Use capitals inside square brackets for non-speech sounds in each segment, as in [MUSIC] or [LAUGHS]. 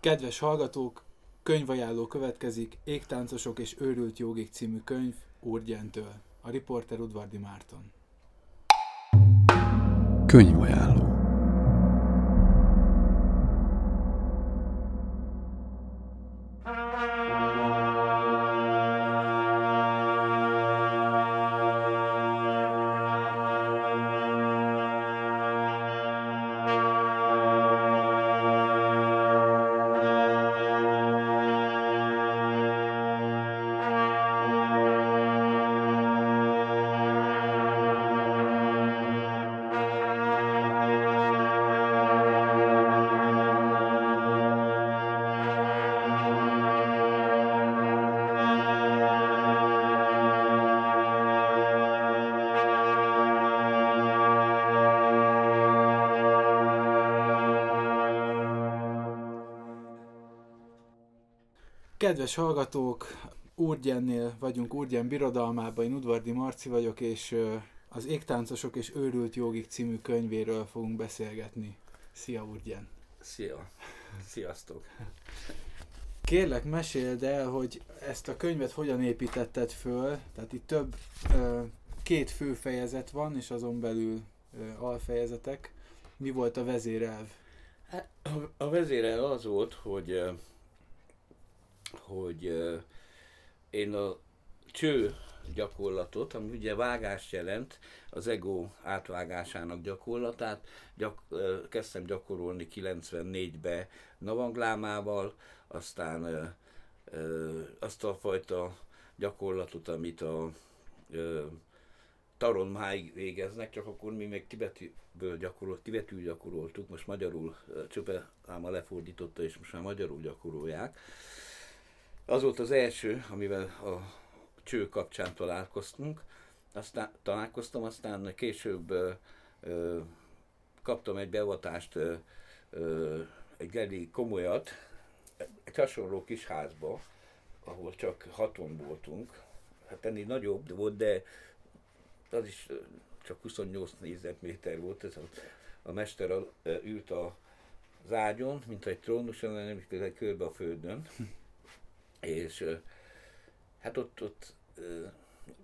Kedves hallgatók, könyvajánló következik Égtáncosok és őrült jogik című könyv Urgyentől. A riporter Udvardi Márton. Könyvajánló Kedves hallgatók, Úrgyennél vagyunk, Úrgyen birodalmában, én Udvardi Marci vagyok, és az Égtáncosok és őrült jogik című könyvéről fogunk beszélgetni. Szia Úrgyen! Szia! Sziasztok! Kérlek, meséld el, hogy ezt a könyvet hogyan építetted föl, tehát itt több, két fő fejezet van, és azon belül alfejezetek. Mi volt a vezérelv? Hát, a- a vezérel az volt, hogy, hogy én a cső gyakorlatot, ami ugye vágást jelent, az ego átvágásának gyakorlatát, gyak, kezdtem gyakorolni 94-be Navanglámával, aztán azt a fajta gyakorlatot, amit a ö, taron máig végeznek, csak akkor mi még tibetiből gyakorolt, tibetül gyakoroltuk, most magyarul Csöpe Áma lefordította, és most már magyarul gyakorolják. Az volt az első, amivel a cső kapcsán találkoztunk, aztán találkoztam, aztán később ö, ö, kaptam egy beavatást, ö, ö, egy elég komolyat, egy hasonló kis házba, ahol csak haton voltunk, hát ennél nagyobb volt, de az is csak 28 négyzetméter volt, ez a, a mester ült a, az ágyon, mint egy trónuson, nem is körbe a földön, és hát ott, ott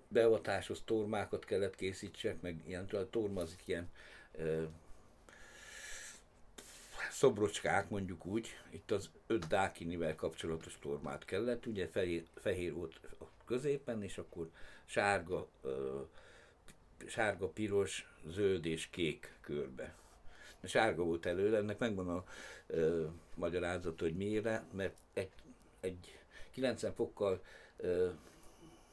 beavatáshoz tormákat kellett készítsek, meg ilyen, tudod, a torma az ilyen szobrocskák, mondjuk úgy, itt az öt dákinivel kapcsolatos tormát kellett, ugye fehér, fehér volt a középen, és akkor sárga, ö, sárga, piros, zöld és kék körbe. A sárga volt előle, ennek megvan a ö, magyarázat, hogy miért, mert egy, egy 90 fokkal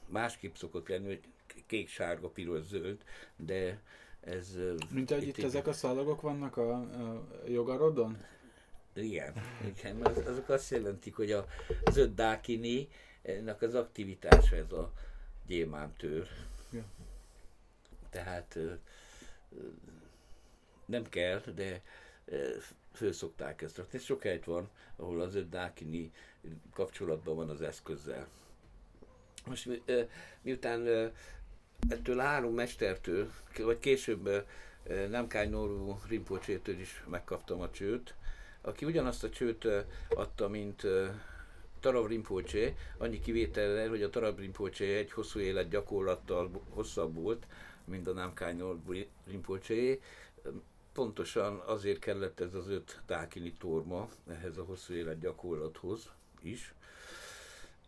másképp szokott lenni, hogy kék, sárga, piros, zöld, de ez... Mint ahogy itt, egy- ezek a szalagok vannak a, a jogarodon? Igen, igen az, azok azt jelentik, hogy a, az öt dákini, ennek az aktivitása ez a gyémántőr. Ja. Tehát nem kell, de föl szokták ezt rakni. Ez Sok helyt van, ahol az dákini kapcsolatban van az eszközzel. Most miután ettől három mestertől, vagy később Namkány Norú Rinpocsétől is megkaptam a csőt, aki ugyanazt a csőt adta, mint ö, Tarav Rinpoche, annyi kivétellel, hogy a Tarav Rinpoche egy hosszú élet gyakorlattal hosszabb volt, mint a Namkány Rinpoche. Pontosan azért kellett ez az öt dákini torma ehhez a hosszú élet gyakorlathoz is.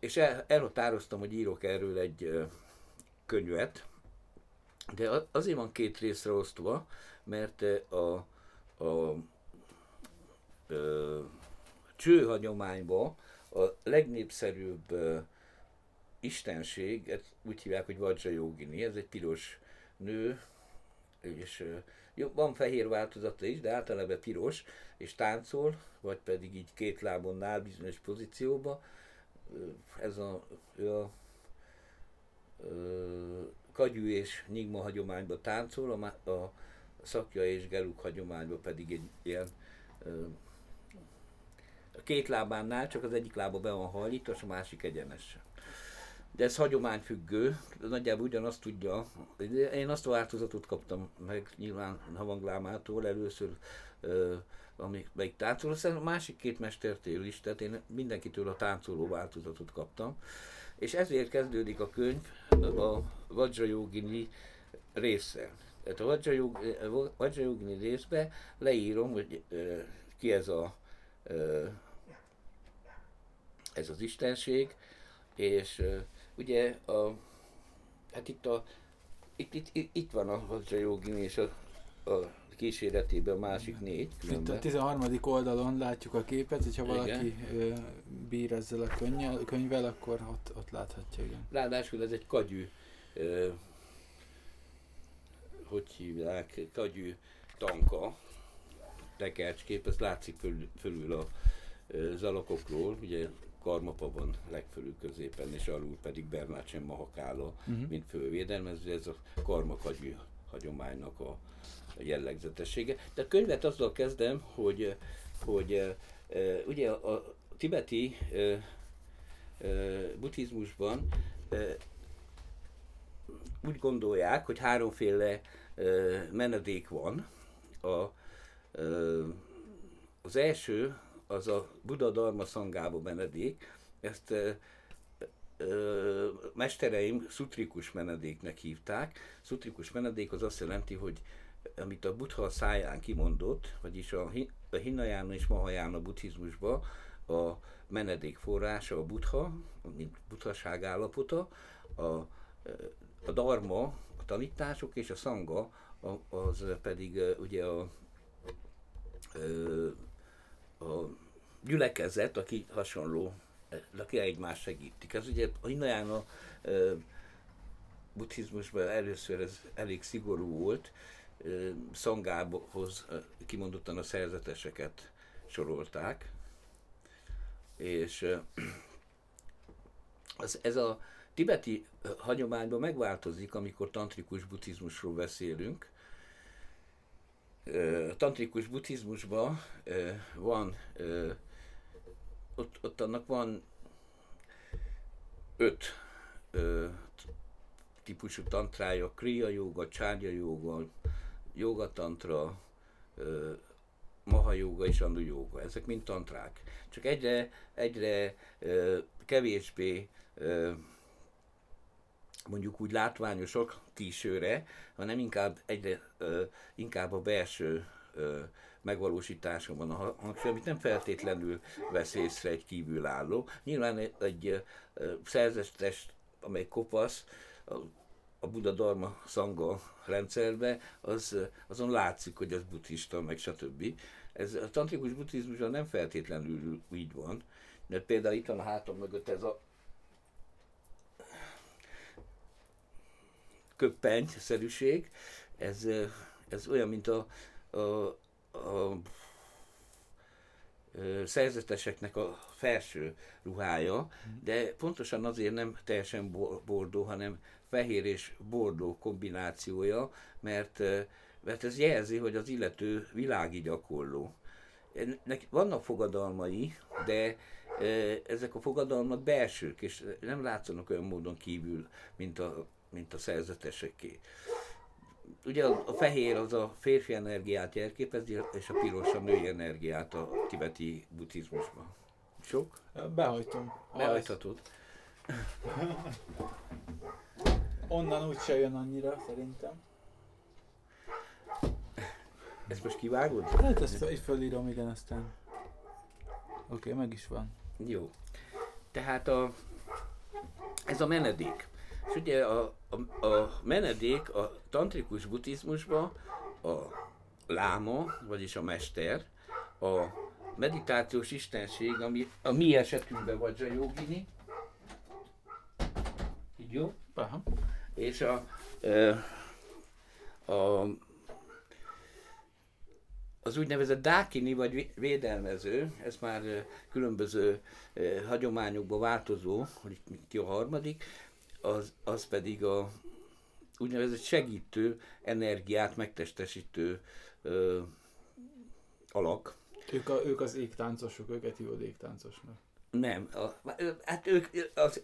És el, elhatároztam, hogy írok erről egy könyvet, de a- azért van két részre osztva, mert ö, a, a ö, csőhagyományban a legnépszerűbb istenség, ezt úgy hívják, hogy Vajra Jogini, ez egy piros nő, és van fehér változata is, de általában piros, és táncol, vagy pedig így két lábon áll bizonyos pozícióba. Ez a, ő a ö, kagyú és nyigma hagyományban táncol, a, a szakja és geluk hagyományban pedig egy ilyen két lábánál csak az egyik lába be van hajlítva, a másik egyenesen. De ez hagyományfüggő, nagyjából ugyanazt tudja. Én azt a változatot kaptam meg nyilván Havanglámától, először amelyik táncoló, aztán a másik két mestertől is, tehát én mindenkitől a táncoló változatot kaptam. És ezért kezdődik a könyv a Vajrayogini része. Tehát a Vajrayogini részbe leírom, hogy ki ez a ez az istenség, és ugye a, hát itt a itt, itt, itt, itt van a Vajrayogini és a, a kíséretében a másik négy. Itt a 13. oldalon látjuk a képet, hogyha igen. valaki ö, bír ezzel a könnyel, könyvvel, akkor ott, ott láthatja, igen. Ráadásul ez egy kagyű, ö, hogy hívják, kagyű tanka, tekercskép, ez látszik fölül, fölül a az alakokról, ugye Karmapa van legfölül középen, és alul pedig Bernácsen Mahakála, uh-huh. mint fővédelmező, ez a karmakagyű hagyománynak a jellegzetessége. De a könyvet azzal kezdem, hogy, hogy ugye a tibeti buddhizmusban úgy gondolják, hogy háromféle menedék van. A, az első az a Buddha Dharma Szangába menedék. Ezt mestereim szutrikus menedéknek hívták. Szutrikus menedék az azt jelenti, hogy amit a buddha száján kimondott, vagyis a, a Hinayana és Mahayana buddhizmusban a menedék forrása a buddha, mint buddhaság állapota, a, a dharma, a tanítások és a szanga, az pedig ugye a, a gyülekezet, aki hasonló, aki egymást segítik. Ez ugye a Hinayana buddhizmusban először ez elég szigorú volt, Szangához kimondottan a szerzeteseket sorolták, és az, ez a tibeti hagyományban megváltozik, amikor tantrikus buddhizmusról beszélünk. Tantrikus buddhizmusban van, ott, ott annak van öt típusú tantrája, kriya joga, csárja joga, jogatantra, maha joga és andu joga. Ezek mind tantrák. Csak egyre, egyre kevésbé mondjuk úgy látványosok kísőre, hanem inkább egyre inkább a belső megvalósításon van a hangsúly, amit nem feltétlenül vesz észre egy kívülálló. Nyilván egy, egy szerzetes, amely kopasz, a Buddha Dharma Sangha rendszerbe, az, azon látszik, hogy az buddhista, meg stb. Ez a tantrikus buddhizmusban nem feltétlenül így van, mert például itt van a hátam mögött ez a köppeny-szerűség, ez, ez olyan, mint a, a, a szerzeteseknek a felső ruhája, de pontosan azért nem teljesen bordó, hanem fehér és bordó kombinációja, mert, mert ez jelzi, hogy az illető világi gyakorló. Ennek vannak fogadalmai, de ezek a fogadalmak belsők, és nem látszanak olyan módon kívül, mint a, mint a szerzeteseké. Ugye a, fehér az a férfi energiát jelképezi, és a piros a női energiát a tibeti buddhizmusban. Sok? Behajtom. Behajthatod. Onnan úgy se jön annyira, szerintem. Ezt most kivágod? Hát ezt így fölírom, igen, aztán. Oké, okay, meg is van. Jó. Tehát a, ez a menedék. És ugye a, a, a menedék a tantrikus buddhizmusban a láma, vagyis a mester, a meditációs istenség, ami a mi esetünkben vagy a jogini. Így jó? Aha és a, a az úgynevezett dákini vagy védelmező, ez már különböző hagyományokban változó, hogy ki a harmadik, az, az pedig a úgynevezett segítő, energiát megtestesítő ö, alak. Ők, a, ők az égtáncosok, őket hívod égtáncosnak. Nem. A, hát ők, az,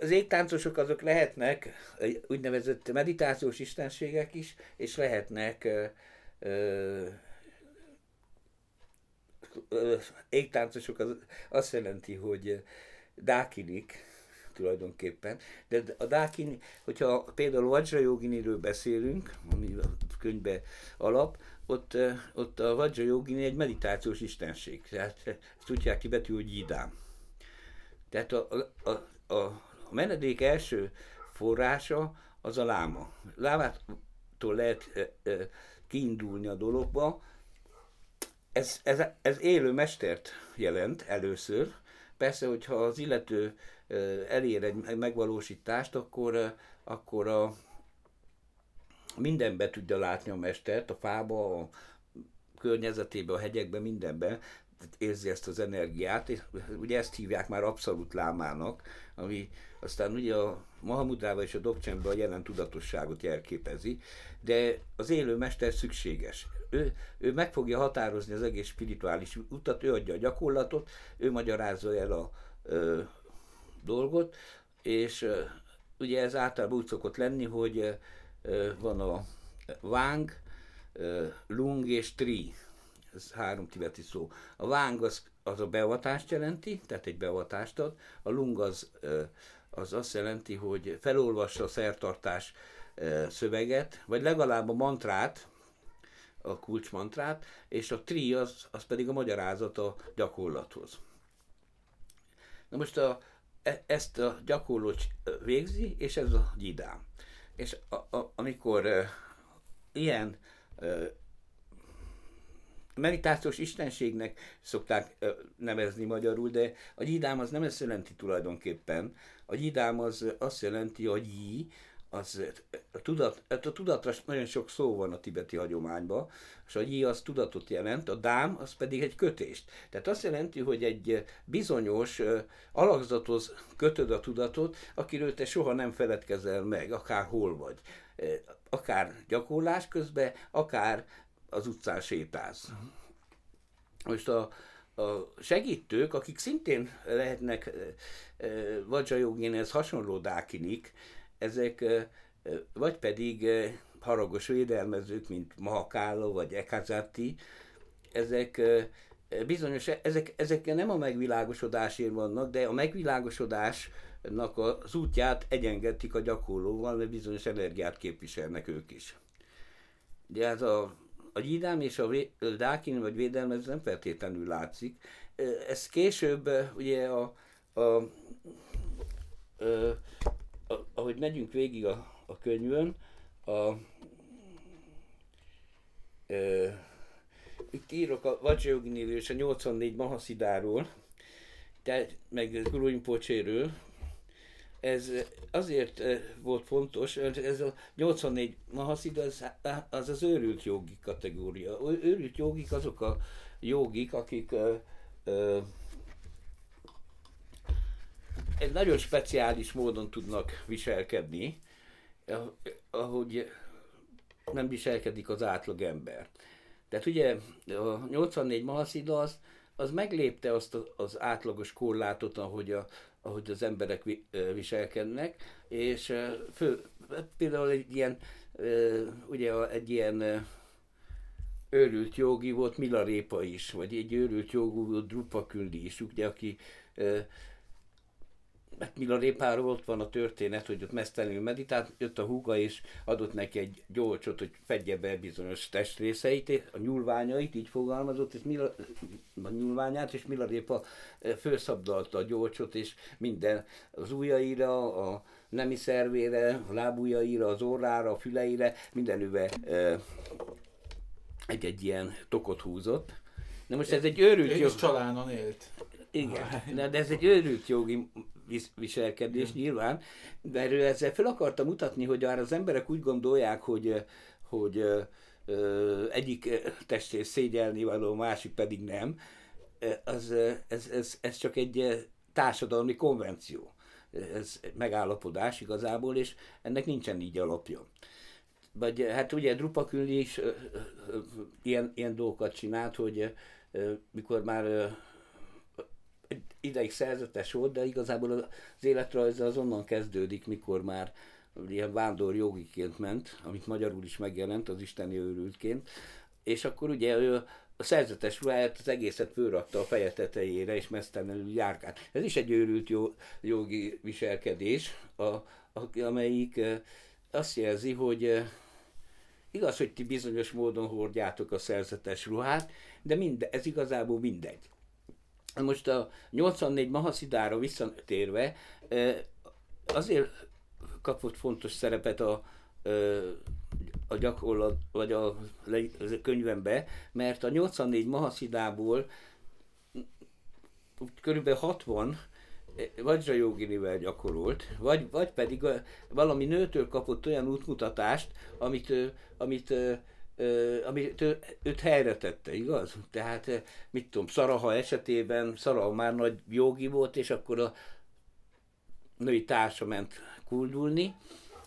az égtáncosok azok lehetnek úgynevezett meditációs istenségek is, és lehetnek ö, ö, égtáncosok az azt jelenti, hogy dákinik, tulajdonképpen. De a dákin, hogyha például Vajra Joginiről beszélünk, ami a könyvbe alap, ott, ott a Vajra Yogini egy meditációs istenség. Tehát ezt tudják ki betű, hogy Jidám. Tehát a, a, a, a menedék első forrása az a láma. Lámától lehet e, e, kiindulni a dologba. Ez, ez, ez élő mestert jelent először. Persze, hogyha az illető elér egy megvalósítást, akkor, akkor a, mindenbe tudja látni a mestert, a fába, a környezetében, a hegyekben, mindenben érzi ezt az energiát, és ugye ezt hívják már abszolút lámának, ami aztán ugye a Mahamudrával és a Dokcsenben a jelen tudatosságot jelképezi, de az élő mester szükséges. Ő, ő meg fogja határozni az egész spirituális utat, ő adja a gyakorlatot, ő magyarázza el a, dolgot, és ugye ez általában úgy szokott lenni, hogy van a ö, Lung és Tri, ez három tibeti szó. A Wang az, az a beavatást jelenti, tehát egy beavatást ad, a Lung az, az azt jelenti, hogy felolvassa a szertartás szöveget, vagy legalább a mantrát, a kulcsmantrát, és a tri az, az pedig a magyarázat a gyakorlathoz. Na most a, ezt a gyakorlót végzi, és ez a gyidám. És a, a, amikor e, ilyen e, meditációs istenségnek szokták e, nevezni magyarul, de a gyidám az nem ezt jelenti tulajdonképpen. A gyidám az azt jelenti, hogy jí, az a, tudat, a tudatra nagyon sok szó van a tibeti hagyományban, és a jí az tudatot jelent, a dám az pedig egy kötést. Tehát azt jelenti, hogy egy bizonyos alakzathoz kötöd a tudatot, akiről te soha nem feledkezel meg, akár hol vagy. Akár gyakorlás közben, akár az utcán sétálsz. Most a, a segítők, akik szintén lehetnek Vajrayogénhez hasonló dákinik, ezek vagy pedig haragos védelmezők, mint Mahakálo vagy Ekazati, ezek bizonyos, ezek, ezek nem a megvilágosodásért vannak, de a megvilágosodásnak az útját egyengetik a gyakorlóval, mert bizonyos energiát képviselnek ők is. De ez a, a gyídám és a dákin vagy védelmező nem feltétlenül látszik. Ez később ugye a, a, a, ahogy megyünk végig a, a könyvön, a, ö, itt írok a Vajrayoginiről és a 84 Mahaszidáról, tehát meg Grunypocséről, ez azért volt fontos, ez a 84 Mahaszid az, az az őrült jogi kategória. Őrült jogik azok a jogik, akik ö, ö, egy nagyon speciális módon tudnak viselkedni, ahogy nem viselkedik az átlag ember. Tehát ugye a 84 Mahaszida az, az meglépte azt az átlagos korlátot, ahogy, a, ahogy az emberek viselkednek, és fő, például egy ilyen, ugye egy ilyen őrült jogi volt Milarépa is, vagy egy őrült jogú volt Drupa Kündi is, ugye, aki mert Mila Répáról ott van a történet, hogy ott mesztelenül meditált, jött a húga és adott neki egy gyolcsot, hogy fedje be bizonyos testrészeit, a nyúlványait, így fogalmazott, és Mila, a nyúlványát, és Mila Répa eh, felszabdalta a gyolcsot, és minden az ujjaira, a nemi szervére, a lábujjaira, az orrára, a füleire, mindenüve eh, egy-egy ilyen tokot húzott. Na most ez egy őrült... Ő is csalánon élt. Igen, de ez egy őrült jogi viselkedés nyilván, de erről ezzel fel akartam mutatni, hogy már az emberek úgy gondolják, hogy, hogy egyik testét szégyelni való, másik pedig nem, az, ez, ez, ez csak egy társadalmi konvenció. Ez megállapodás igazából, és ennek nincsen így alapja. Vagy hát ugye Drupaküli is ö, ö, ilyen, ilyen dolgokat csinált, hogy mikor már ideig szerzetes volt, de igazából az életrajza az onnan kezdődik, mikor már ilyen vándor jogiként ment, amit magyarul is megjelent, az isteni őrültként, és akkor ugye ő a szerzetes ruháját az egészet fölrakta a feje tetejére, és mesztelenül járkált. Ez is egy őrült jogi viselkedés, a, a, amelyik azt jelzi, hogy igaz, hogy ti bizonyos módon hordjátok a szerzetes ruhát, de minde, ez igazából mindegy. Most a 84 Mahaszidára visszatérve, azért kapott fontos szerepet a, a gyakorlat, vagy a, a könyvembe, mert a 84 Mahaszidából körülbelül 60 vagy Zsajoginivel gyakorolt, vagy, vagy pedig valami nőtől kapott olyan útmutatást, amit, amit amit őt helyre tette, igaz? Tehát, mit tudom, Szaraha esetében, Szaraha már nagy jogi volt, és akkor a női társa ment kuldulni,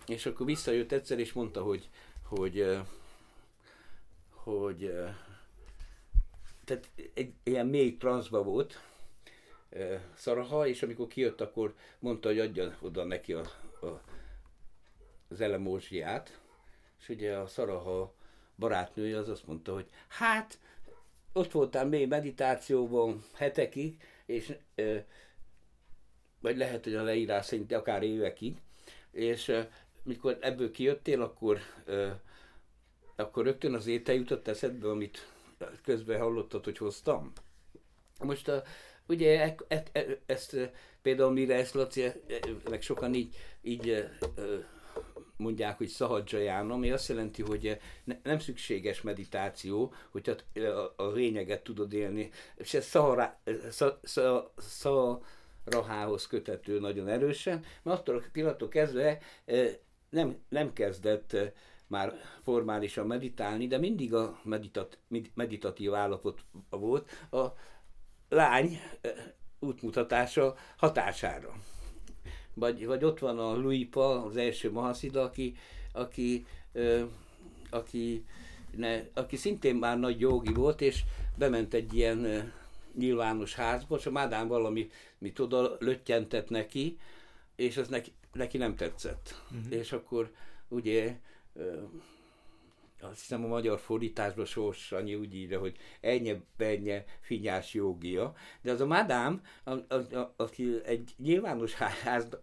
és akkor visszajött egyszer, és mondta, hogy, hogy, hogy tehát egy ilyen mély transzba volt Szaraha, és amikor kijött, akkor mondta, hogy adja oda neki a, a, az elemózsiát, és ugye a Szaraha barátnője az azt mondta, hogy hát ott voltál mély meditációban hetekig, és vagy lehet, hogy a leírás szerint akár évekig, és mikor ebből kijöttél, akkor, akkor rögtön az étel jutott eszedbe, amit közben hallottad, hogy hoztam. Most a, ugye e, e, e, ezt például mire ezt Laci, meg sokan így, így mondják, hogy szahadzsajána, ami azt jelenti, hogy ne, nem szükséges meditáció, hogy a, a, a lényeget tudod élni. És ez szahara, szah, szah, szah, rahához kötető nagyon erősen, mert attól a pillanattól kezdve nem, nem kezdett már formálisan meditálni, de mindig a meditat, meditatív állapot volt a lány útmutatása hatására. Vagy, vagy ott van a Luipa, az első Mahaszida, aki, aki, aki, ne, aki szintén már nagy jogi volt, és bement egy ilyen nyilvános házba, a Mádán valami mit oda löttyentett neki, és az neki, neki nem tetszett. Uh-huh. És akkor ugye azt hiszem a magyar fordításban Sors annyi úgy írja, hogy ennyi bennye finyás jogia, de az a madám, aki egy nyilvános házat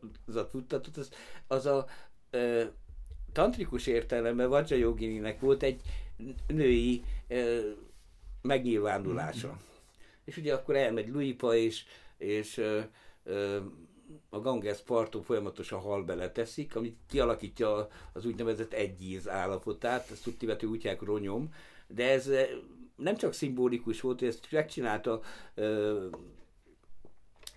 futtatott, az, az a e, tantrikus értelemben Vajra Jogininek volt egy női e, megnyilvánulása. Mm-hmm. És ugye akkor elmegy Luipa, és, és e, e, a Ganges parton folyamatosan hal beleteszik, amit kialakítja az úgynevezett egyíz állapotát, ezt úgy hívják ronyom, de ez eh, nem csak szimbolikus volt, ezt megcsinálta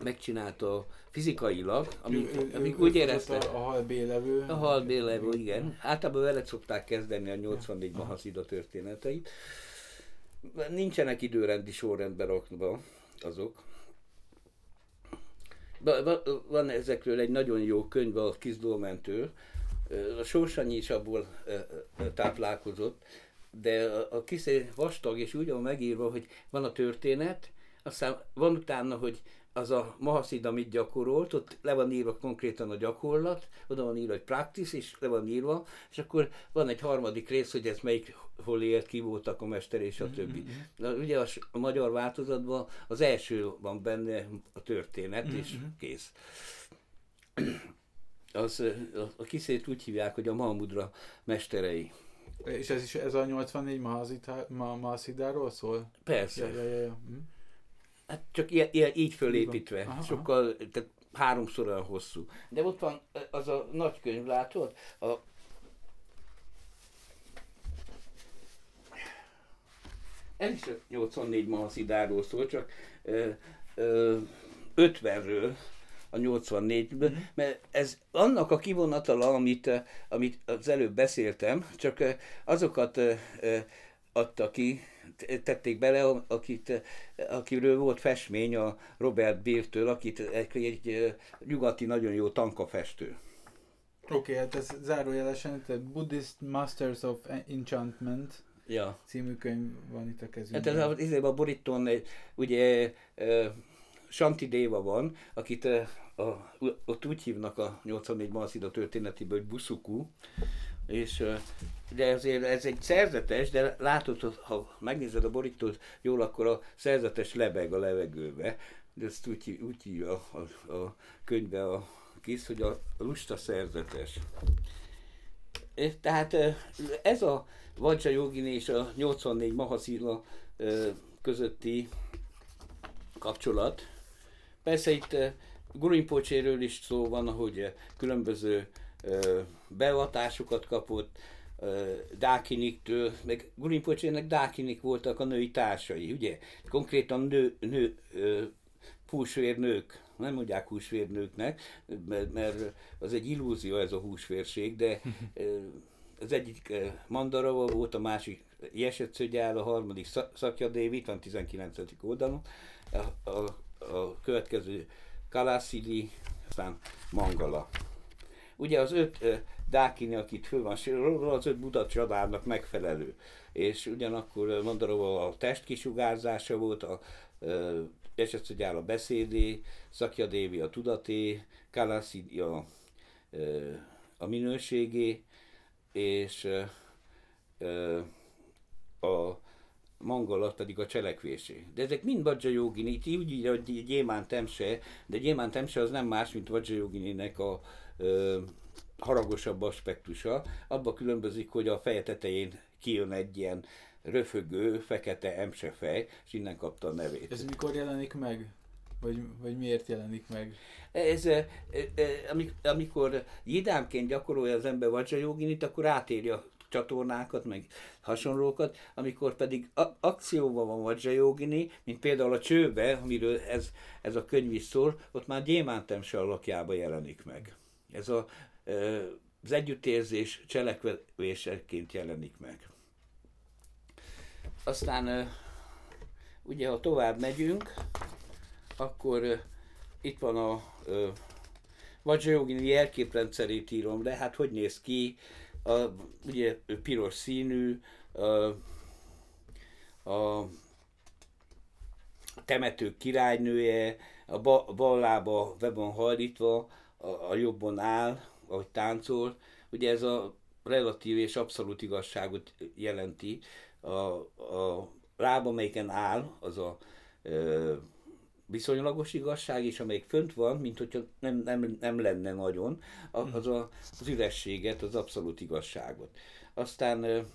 megcsinálta fizikailag, amik, ő, amik ő, úgy érezte. A, a halbélevő. A halbélevő, igen. Általában vele szokták kezdeni a 84 Mahaszida történeteit. Nincsenek időrendi sorrendben rakva azok van ezekről egy nagyon jó könyv a Kizdolmentől, a Sorsanyi is abból táplálkozott, de a kiszé vastag, és úgy van megírva, hogy van a történet, aztán van utána, hogy az a Mahaszid, amit gyakorolt, ott le van írva konkrétan a gyakorlat, oda van írva, hogy practice, és le van írva, és akkor van egy harmadik rész, hogy ez melyik hol élt, ki voltak a mester, és a mm-hmm. többi. Na, ugye a, a magyar változatban az első van benne a történet, mm-hmm. és kész. [CLEARS THROAT] Az, a, a kiszét úgy hívják, hogy a Mahmudra mesterei. És ez is ez a 84 Mahaszidáról szól? Persze. Ja, ja, ja, ja. Hát csak ilyen, ilyen, így fölépítve, aha, sokkal, tehát háromszor olyan hosszú. De ott van az a nagy könyv, látod? A, ez is 84 Mahaszidáról szól, csak ö, ö, 50-ről a 84-ből, mm. mert ez annak a kivonatala, amit, amit az előbb beszéltem, csak azokat adta ki, tették bele, akit, akiről volt festmény a Robert Bírtől, akit egy, egy nyugati nagyon jó tankafestő. Oké, okay, hát ez zárójelesen, a Buddhist Masters of Enchantment ja. című könyv van itt a kezünkben. Hát ez a, a borítón ugye Santi Déva van, akit a, ott úgy hívnak a 84 Malszida történetéből, hogy Buszuku, És de azért ez egy szerzetes, de látod, ha megnézed a borítót jól, akkor a szerzetes lebeg a levegőbe, de ezt úgy, úgy hívja a, a, a a kis, hogy a lusta szerzetes. Tehát ez a Vajja Jogini és a 84 Mahaszila közötti kapcsolat. Persze itt Gurinpocséről is szó van, hogy különböző beavatásokat kapott, Dákiniktől, meg Gurinpocsének Dákinik voltak a női társai, ugye? Konkrétan nő, nő húsvérnők, nem mondják húsvérnőknek, mert, mert az egy illúzió ez a húsvérség, de az egyik Mandarava volt, a másik Jesetszögyál, a harmadik Szakja Dévi, van 19. oldalon, a, a, a következő Kalászili, aztán Mangala. Ugye az öt Dákini, akit föl van az öt Buda csadának megfelelő. És ugyanakkor Mandarova a testkisugárzása volt, a Esetszögyál a beszédé, Szakja Dévi a tudaté, Kalászili a, a minőségé, és a mangolat pedig a cselekvésé. De ezek mind Vajrayogini, itt úgy írja, hogy Gyémán Temse, de Gyémán Temse az nem más, mint Vajrayogininek a ö, haragosabb aspektusa. Abba különbözik, hogy a feje tetején kijön egy ilyen röfögő, fekete emsefej, és innen kapta a nevét. Ez mikor jelenik meg? Vagy, vagy miért jelenik meg? Ez, amikor jidámként gyakorolja az ember Vajrayoginit, akkor átéri a csatornákat, meg hasonlókat, amikor pedig akcióban van Vajrayogini, mint például a csőbe, amiről ez, ez a könyv is szól, ott már gyémántemse alakjába jelenik meg. Ez a, az együttérzés cselekvéseként jelenik meg. Aztán ugye, ha tovább megyünk, akkor itt van a Vajrayogini jelképrendszerét írom le, hát hogy néz ki, a, ugye piros színű, a, a temető királynője, a, ba, a bal lába be van hajlítva, a, a jobbon áll, ahogy táncol. Ugye ez a relatív és abszolút igazságot jelenti. A, a lába, amelyiken áll, az a ö, viszonylagos igazság, és amelyik fönt van, mint hogyha nem, nem, nem lenne nagyon, az a, az ürességet, az abszolút igazságot. Aztán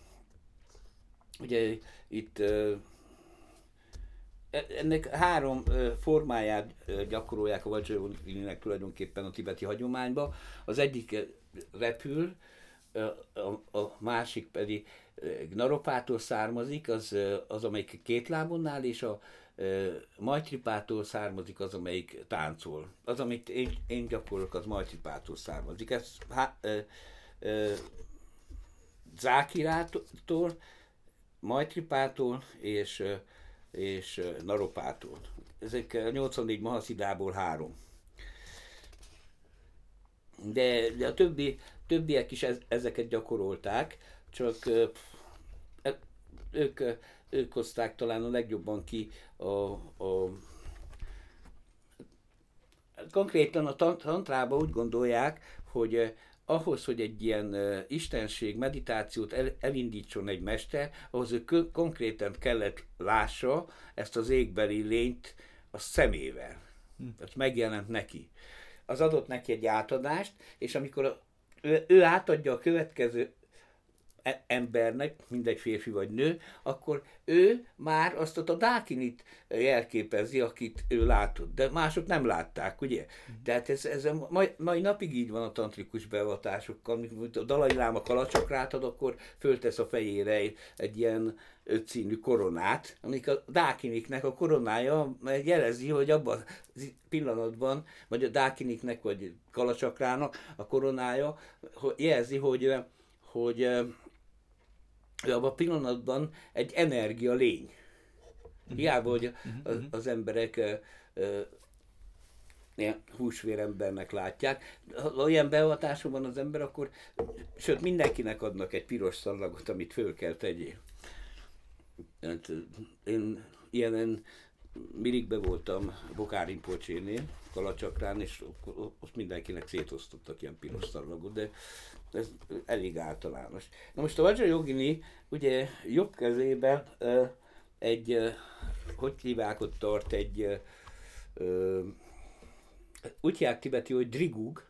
ugye itt e, ennek három formáját gyakorolják a Vajrayogininek tulajdonképpen a tibeti hagyományba. Az egyik repül, a, másik pedig Gnaropától származik, az, az amelyik két lábon áll, és a Majtripától származik az, amelyik táncol. Az, amit én, én gyakorolok, az Majtripától származik. Ez há, ö, ö, Zákirától, Majtripától és, és Naropától. Ezek 84 Mahaszidából három. De, de a többi, többiek is ez, ezeket gyakorolták, csak e, ők ők hozták talán a legjobban ki a, a konkrétan a tantrában úgy gondolják, hogy ahhoz, hogy egy ilyen uh, istenség meditációt el, elindítson egy mester, ahhoz ő konkrétan kellett lássa ezt az égbeli lényt a szemével. Hm. Tehát megjelent neki. Az adott neki egy átadást, és amikor a, ő, ő átadja a következő embernek, mindegy férfi vagy nő, akkor ő már azt a dákinit jelképezi, akit ő látott, de mások nem látták, ugye? Mm. Tehát ez, ez a mai, mai napig így van a tantrikus beavatásokkal, amikor a Dalai Láma kalacsakrát ad, akkor föltesz a fejére egy, egy ilyen ötszínű koronát, amik a dákiniknek a koronája jelezi, hogy abban a pillanatban, vagy a dákiniknek, vagy kalacsakrának a koronája jelzi, hogy, hogy ő abban a pillanatban egy energia lény. Mhm. Hiába, hogy mhm. az, az emberek ilyen húsvérembernek látják. Ha olyan beavatású van az ember, akkor sőt mindenkinek adnak egy piros szallagot, amit föl kell tegyél. Hát, én ilyenen Mirikbe voltam Bokárin Pocsénél, Kalacsakrán, és ott mindenkinek szétosztottak ilyen piros szallagot, de ez elég általános. Na most a Vajrayogini ugye jobb kezében egy, hogy hívják ott tart, egy úgy hívják tibeti, hogy drigug,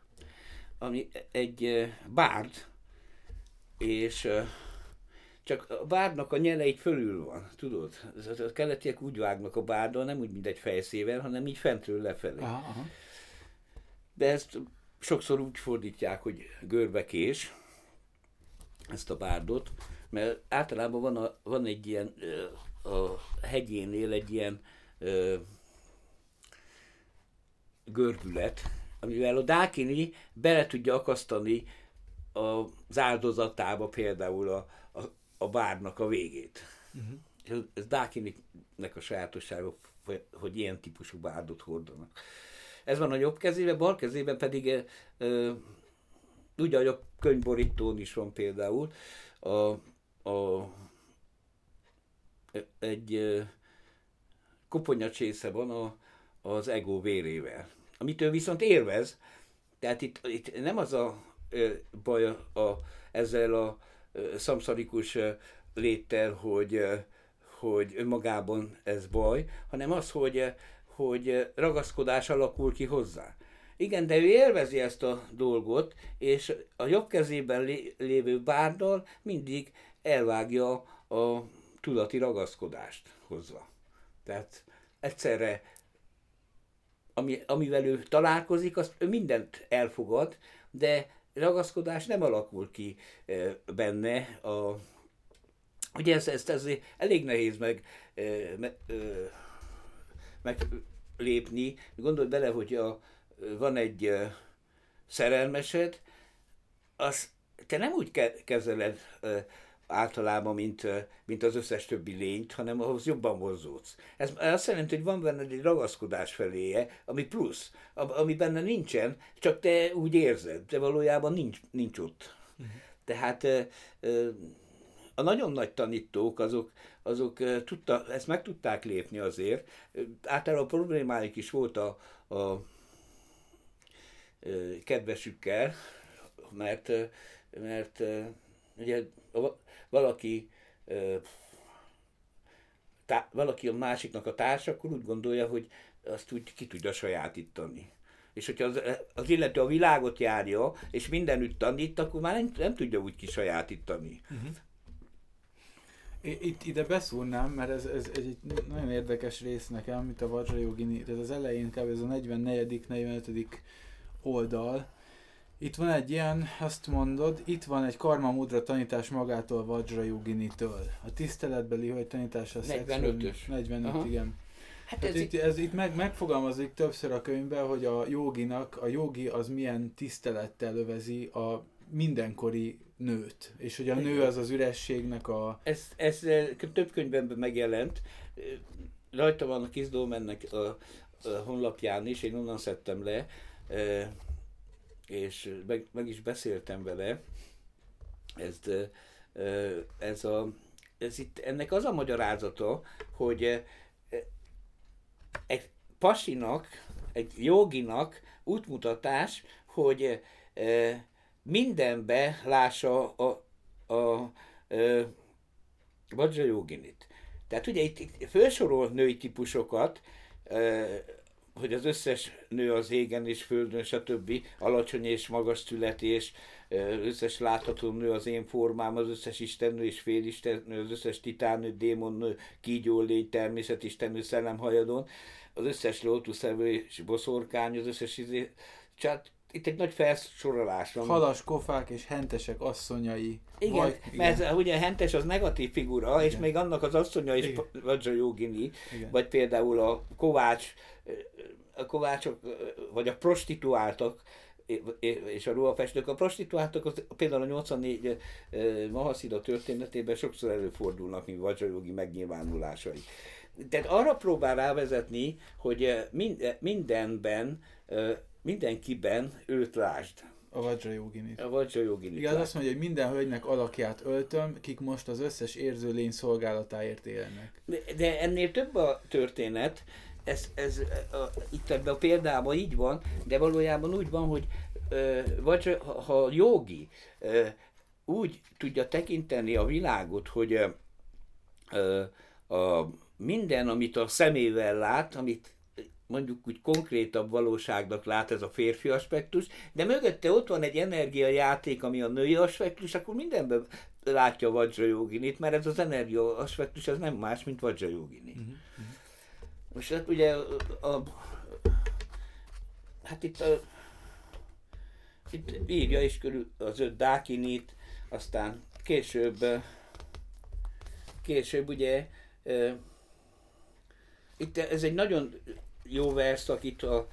ami egy bárd, és csak a bárdnak a nyeleit fölül van, tudod? A keletiek úgy vágnak a bárdon, nem úgy, mint egy fejszével, hanem így fentről lefelé. Aha, aha. De ezt sokszor úgy fordítják, hogy görbekés, ezt a bárdot, mert általában van, a, van egy ilyen, a hegyénél egy ilyen ö, görbület, amivel a dákini bele tudja akasztani az áldozatába például a, a, a bárnak a végét. Uh-huh. Ez Dákininek a sajátossága, hogy ilyen típusú bárdot hordanak. Ez van a jobb kezében, bal kezében pedig e, e, ugye, hogy a könyvborítón is van például a, a, egy koponyacsésze van a, az ego vérével, amit ő viszont élvez, tehát itt, itt nem az a baj a, a, ezzel a szamszarikus léttel, hogy, hogy önmagában ez baj, hanem az, hogy hogy ragaszkodás alakul ki hozzá. Igen, de ő élvezi ezt a dolgot, és a jobb kezében lévő bárdal mindig elvágja a tudati ragaszkodást hozzá. Tehát egyszerre, ami, amivel ő találkozik, azt ő mindent elfogad, de ragaszkodás nem alakul ki benne. A, ugye ez, ezt, ez elég nehéz meg, meg meglépni. Gondolj bele, hogy a, van egy szerelmesed, az te nem úgy kezeled általában, mint, mint az összes többi lényt, hanem ahhoz jobban mozdulsz. Ez azt jelenti, hogy van benne egy ragaszkodás feléje, ami plusz, ami benne nincsen, csak te úgy érzed, de valójában nincs, nincs ott. Uh-huh. Tehát a nagyon nagy tanítók azok, azok tudta, ezt meg tudták lépni azért. Általában problémáik is volt a, a kedvesükkel, mert, mert ugye valaki tá, valaki a másiknak a társa, akkor úgy gondolja, hogy azt úgy ki tudja sajátítani. És hogyha az, az illető a világot járja, és mindenütt tanít, akkor már nem, nem tudja úgy kisajátítani. Uh-huh. Itt ide beszúrnám, mert ez, ez egy nagyon érdekes rész nekem, amit a Vajrayogini, tehát az elején kb. ez a 44 45 oldal. Itt van egy ilyen, azt mondod, itt van egy karma mudra tanítás magától Vajrayogini-től. A tiszteletbeli hogy tanítása 45-ös. 45, Aha. igen. Hát ez, itt, ez itt meg, megfogalmazik többször a könyvben, hogy a joginak, a jogi az milyen tisztelettel övezi a mindenkori nőt, és hogy a nő az az ürességnek a... Ez, ez eh, több könyvben megjelent, rajta van a Kizdómennek a, a honlapján is, én onnan szedtem le, eh, és meg, meg is beszéltem vele, ez, eh, ez, a, ez itt, ennek az a magyarázata, hogy egy pasinak, egy joginak útmutatás, hogy mindenbe lássa a, a, a, a Joginit. Tehát ugye itt, itt felsorol női típusokat, hogy az összes nő az égen és földön, stb. alacsony és magas születés, összes látható nő az én formám, az összes istennő és félistennő, az összes titánő, démonnő, kígyólény, természetistennő, szellemhajadon, az összes lótuszevő és boszorkány, az összes izé, csát, itt egy nagy felsorolás van. Halas kofák és hentesek asszonyai. Igen, Vaj, mert igen. ugye a hentes az negatív figura, igen. és még annak az asszonya is Vajra Jogini, vagy például a Kovács, a kovácsok, vagy a prostituáltak, és a ruhafestők. A prostituáltak az, például a 84 Mahaszida történetében sokszor előfordulnak, mint Vajrajogi megnyilvánulásai. Tehát arra próbál rávezetni, hogy mindenben mindenkiben őt lásd. A Vajrayoginit. A Vajrayoginit. Igen, azt mondja, hogy minden hölgynek alakját öltöm, kik most az összes érző lény szolgálatáért élnek. De, de ennél több a történet, ez, ez a, itt ebben a példában így van, de valójában úgy van, hogy vagy ha jogi úgy tudja tekinteni a világot, hogy a minden, amit a szemével lát, amit mondjuk úgy konkrétabb valóságnak lát ez a férfi aspektus, de mögötte ott van egy energiajáték, ami a női aspektus, akkor mindenben látja Vajra Joginit, mert ez az energia aspektus, ez nem más, mint Vajra Jogini. Uh-huh. Most hát ugye a, a, hát itt a, itt írja is körül az öt Dákinit, aztán később később ugye itt ez egy nagyon jó vers, itt a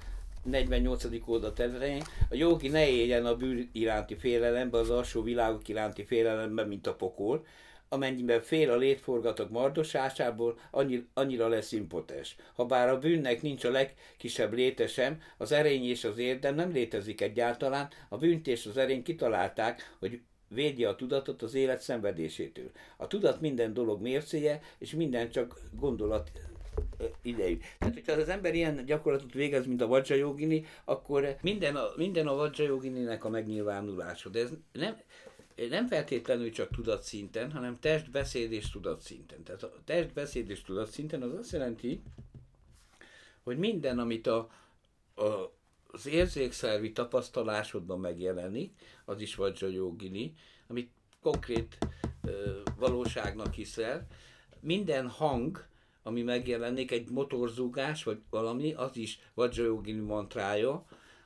48. oldal tetején, a jogi ne éljen a bűn iránti félelembe, az alsó világok iránti félelembe, mint a pokol, amennyiben fél a létforgatok mardosásából, annyi, annyira lesz impotens. Habár a bűnnek nincs a legkisebb léte sem, az erény és az érdem nem létezik egyáltalán, a bűnt és az erény kitalálták, hogy védje a tudatot az élet szenvedésétől. A tudat minden dolog mércéje, és minden csak gondolat idejű. Tehát, hogyha az ember ilyen gyakorlatot végez, mint a Vajrayogini, akkor minden a, minden a Vajrayogininek a megnyilvánulása. De ez nem, nem feltétlenül csak tudatszinten, hanem test, beszéd és tudatszinten. Tehát a test, beszéd és tudatszinten az azt jelenti, hogy minden, amit a, a, az érzékszervi tapasztalásodban megjelenik, az is Vajrayogini, amit konkrét ö, valóságnak hiszel, minden hang, ami megjelenik, egy motorzúgás, vagy valami, az is Vajrayogini mantrája,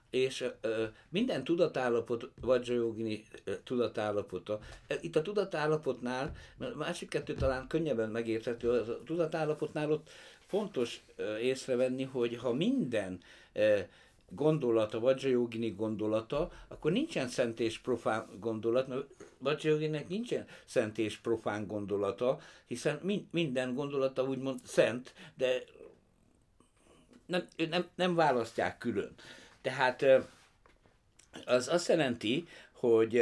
és ö, minden tudatállapot, Vajrayogini tudatállapota. Itt a tudatállapotnál, mert a másik kettő talán könnyebben megérthető, a tudatállapotnál ott fontos észrevenni, hogy ha minden gondolata, Vajrayogini gondolata, akkor nincsen szent és profán gondolat, mert Vajrayoginek nincsen szent és profán gondolata, hiszen min- minden gondolata úgymond szent, de nem, nem, nem választják külön. Tehát az azt jelenti, hogy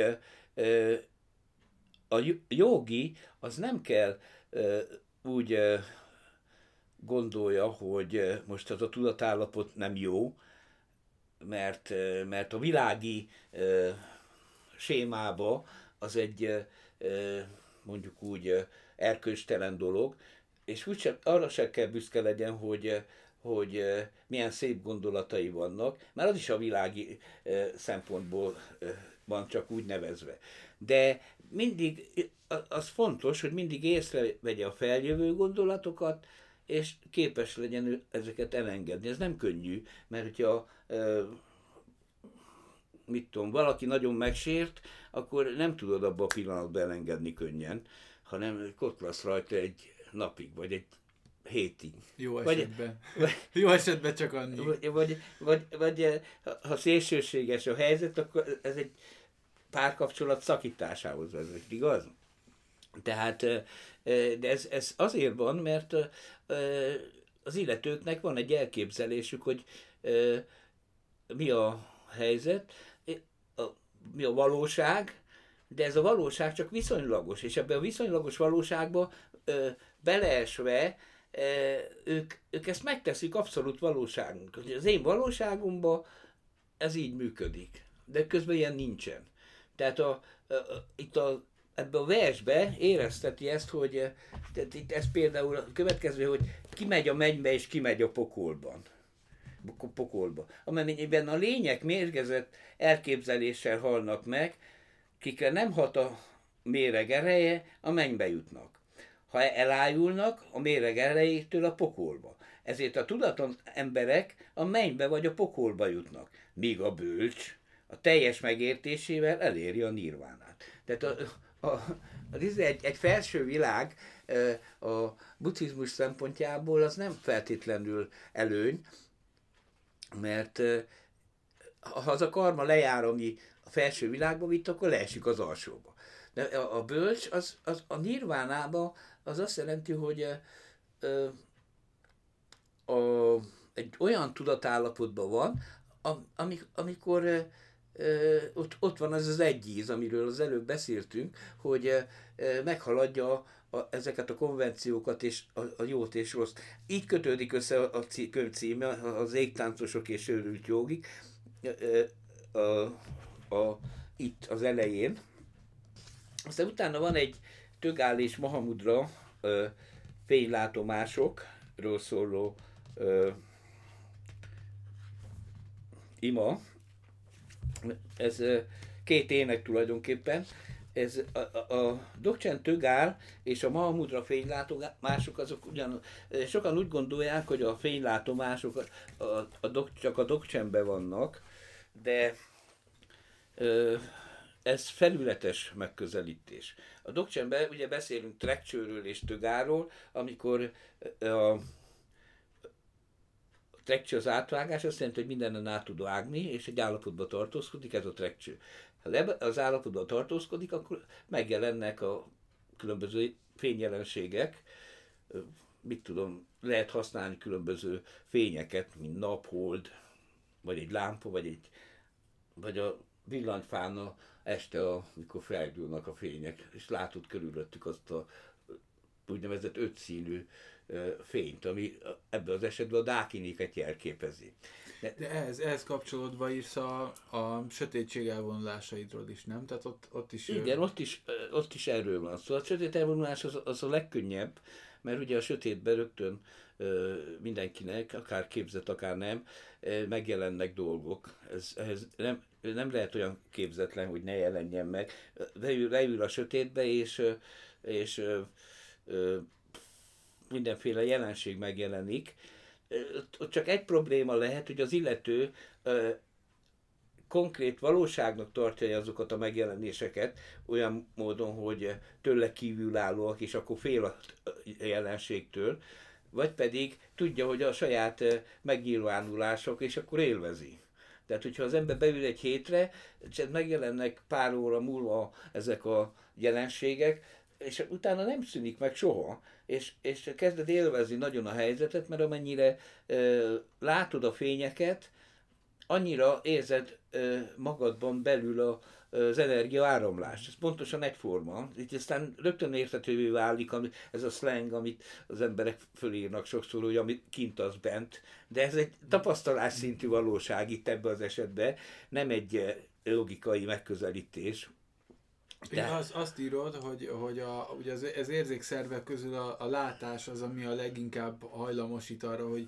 a jogi az nem kell úgy gondolja, hogy most az a tudatállapot nem jó, mert, mert a világi sémába az egy mondjuk úgy erkőstelen dolog, és úgy sem, arra se kell büszke legyen, hogy, hogy milyen szép gondolatai vannak, mert az is a világi szempontból van csak úgy nevezve. De mindig az fontos, hogy mindig észrevegye a feljövő gondolatokat, és képes legyen ezeket elengedni. Ez nem könnyű, mert hogyha mit tudom, valaki nagyon megsért, akkor nem tudod abba a pillanatban elengedni könnyen, hanem ott lesz rajta egy napig, vagy egy hétig. Jó esetben. Vagy, [LAUGHS] Jó esetben csak annyi. Vagy, vagy, vagy, vagy ha szélsőséges a helyzet, akkor ez egy párkapcsolat szakításához vezet, igaz? Tehát, de ez, ez azért van, mert az illetőknek van egy elképzelésük, hogy mi a helyzet, mi a valóság, de ez a valóság csak viszonylagos, és ebben a viszonylagos valóságban ö, beleesve ö, ők, ők ezt megteszik abszolút valóságunk. Az én valóságomban ez így működik, de közben ilyen nincsen. Tehát a, a, a, itt a, ebbe a versbe érezteti ezt, hogy tehát itt ez például a következő, hogy ki megy a mennybe és ki megy a pokolban pokolba, amennyiben a lények mérgezett elképzeléssel halnak meg, kikre nem hat a méreg ereje, a mennybe jutnak. Ha elájulnak, a méreg erejétől a pokolba. Ezért a tudaton emberek a mennybe vagy a pokolba jutnak, míg a bölcs a teljes megértésével eléri a nirvánát. Tehát a, a, a, egy, egy felső világ a buddhizmus szempontjából az nem feltétlenül előny, mert ha az a karma lejár, ami a felső világba vitt, akkor leesik az alsóba. De a, bölcs, az, az a nirvánába az azt jelenti, hogy ö, a, egy olyan tudatállapotban van, amik, amikor ott, ott van az az íz, amiről az előbb beszéltünk, hogy meghaladja a, ezeket a konvenciókat és a, a jót és rossz. Így kötődik össze a, a könyv címe, az égtáncosok és őrült jogik. a, a, itt az elején. Aztán utána van egy Tögál és Mahamudra ö, fénylátomásokról szóló ö, ima. Ez két ének tulajdonképpen. Ez a, a, a Dokcsen Tögál és a Mahamudra fénylátomások, azok ugyan, sokan úgy gondolják, hogy a fénylátomások a, a, a dok, csak a Dokcsenben vannak, de ö, ez felületes megközelítés. A Dokcsenben ugye beszélünk trekcsőről és tögáról, amikor a trekcső az átvágás, azt jelenti, hogy mindenen át tud vágni, és egy állapotban tartózkodik, ez a trekcső. Ha az állapotban tartózkodik, akkor megjelennek a különböző fényjelenségek, mit tudom, lehet használni különböző fényeket, mint naphold, vagy egy lámpa, vagy egy vagy a villanyfán este, amikor felgyúlnak a fények, és látod körülöttük azt a úgynevezett ötszínű fényt, ami ebben az esetben a dákinéket jelképezi. De, De ehhez, ehhez kapcsolódva írsz a, a sötétség elvonulásaidról is, nem? Tehát ott, ott is... Igen, ott is, ott is erről van szó. Szóval a sötét elvonulás az, az a legkönnyebb, mert ugye a sötétben rögtön mindenkinek, akár képzett, akár nem, megjelennek dolgok. Ez, ez nem, nem lehet olyan képzetlen, hogy ne jelenjen meg. Leül, leül a sötétbe, és, és mindenféle jelenség megjelenik. Csak egy probléma lehet, hogy az illető konkrét valóságnak tartja azokat a megjelenéseket olyan módon, hogy tőle kívülállóak, és akkor fél a jelenségtől, vagy pedig tudja, hogy a saját megnyilvánulások, és akkor élvezi. Tehát, hogyha az ember beül egy hétre, és megjelennek pár óra múlva ezek a jelenségek, és utána nem szűnik meg soha, és, és kezded élvezni nagyon a helyzetet, mert amennyire ö, látod a fényeket, annyira érzed ö, magadban belül a, az energia áramlás. Ez pontosan egyforma. Itt aztán rögtön érthetővé válik ez a slang, amit az emberek fölírnak sokszor, hogy amit kint az bent. De ez egy tapasztalás szintű valóság itt ebben az esetben, nem egy logikai megközelítés. De... Az, azt írod, hogy, hogy a, ugye az, az érzékszervek közül a, a látás az, ami a leginkább hajlamosít arra, hogy,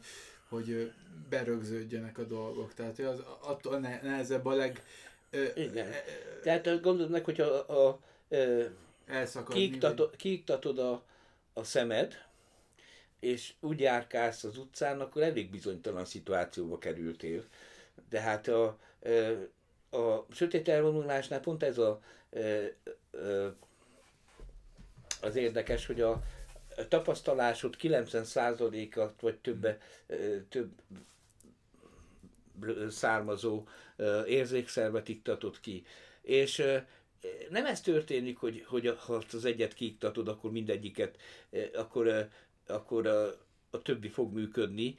hogy berögződjenek a dolgok. Tehát az attól nehezebb a leg, igen. Tehát gondolod meg, hogy a, a, a kiiktatod, kiiktatod a, a szemed, és úgy járkálsz az utcán, akkor elég bizonytalan szituációba kerültél. De hát a, a, a sötét elvonulásnál pont ez a, az érdekes, hogy a tapasztalásod 90%-at vagy többe, több származó érzékszervet iktatod ki. És nem ez történik, hogy, hogy ha az egyet kiiktatod, akkor mindegyiket, akkor, akkor a, a többi fog működni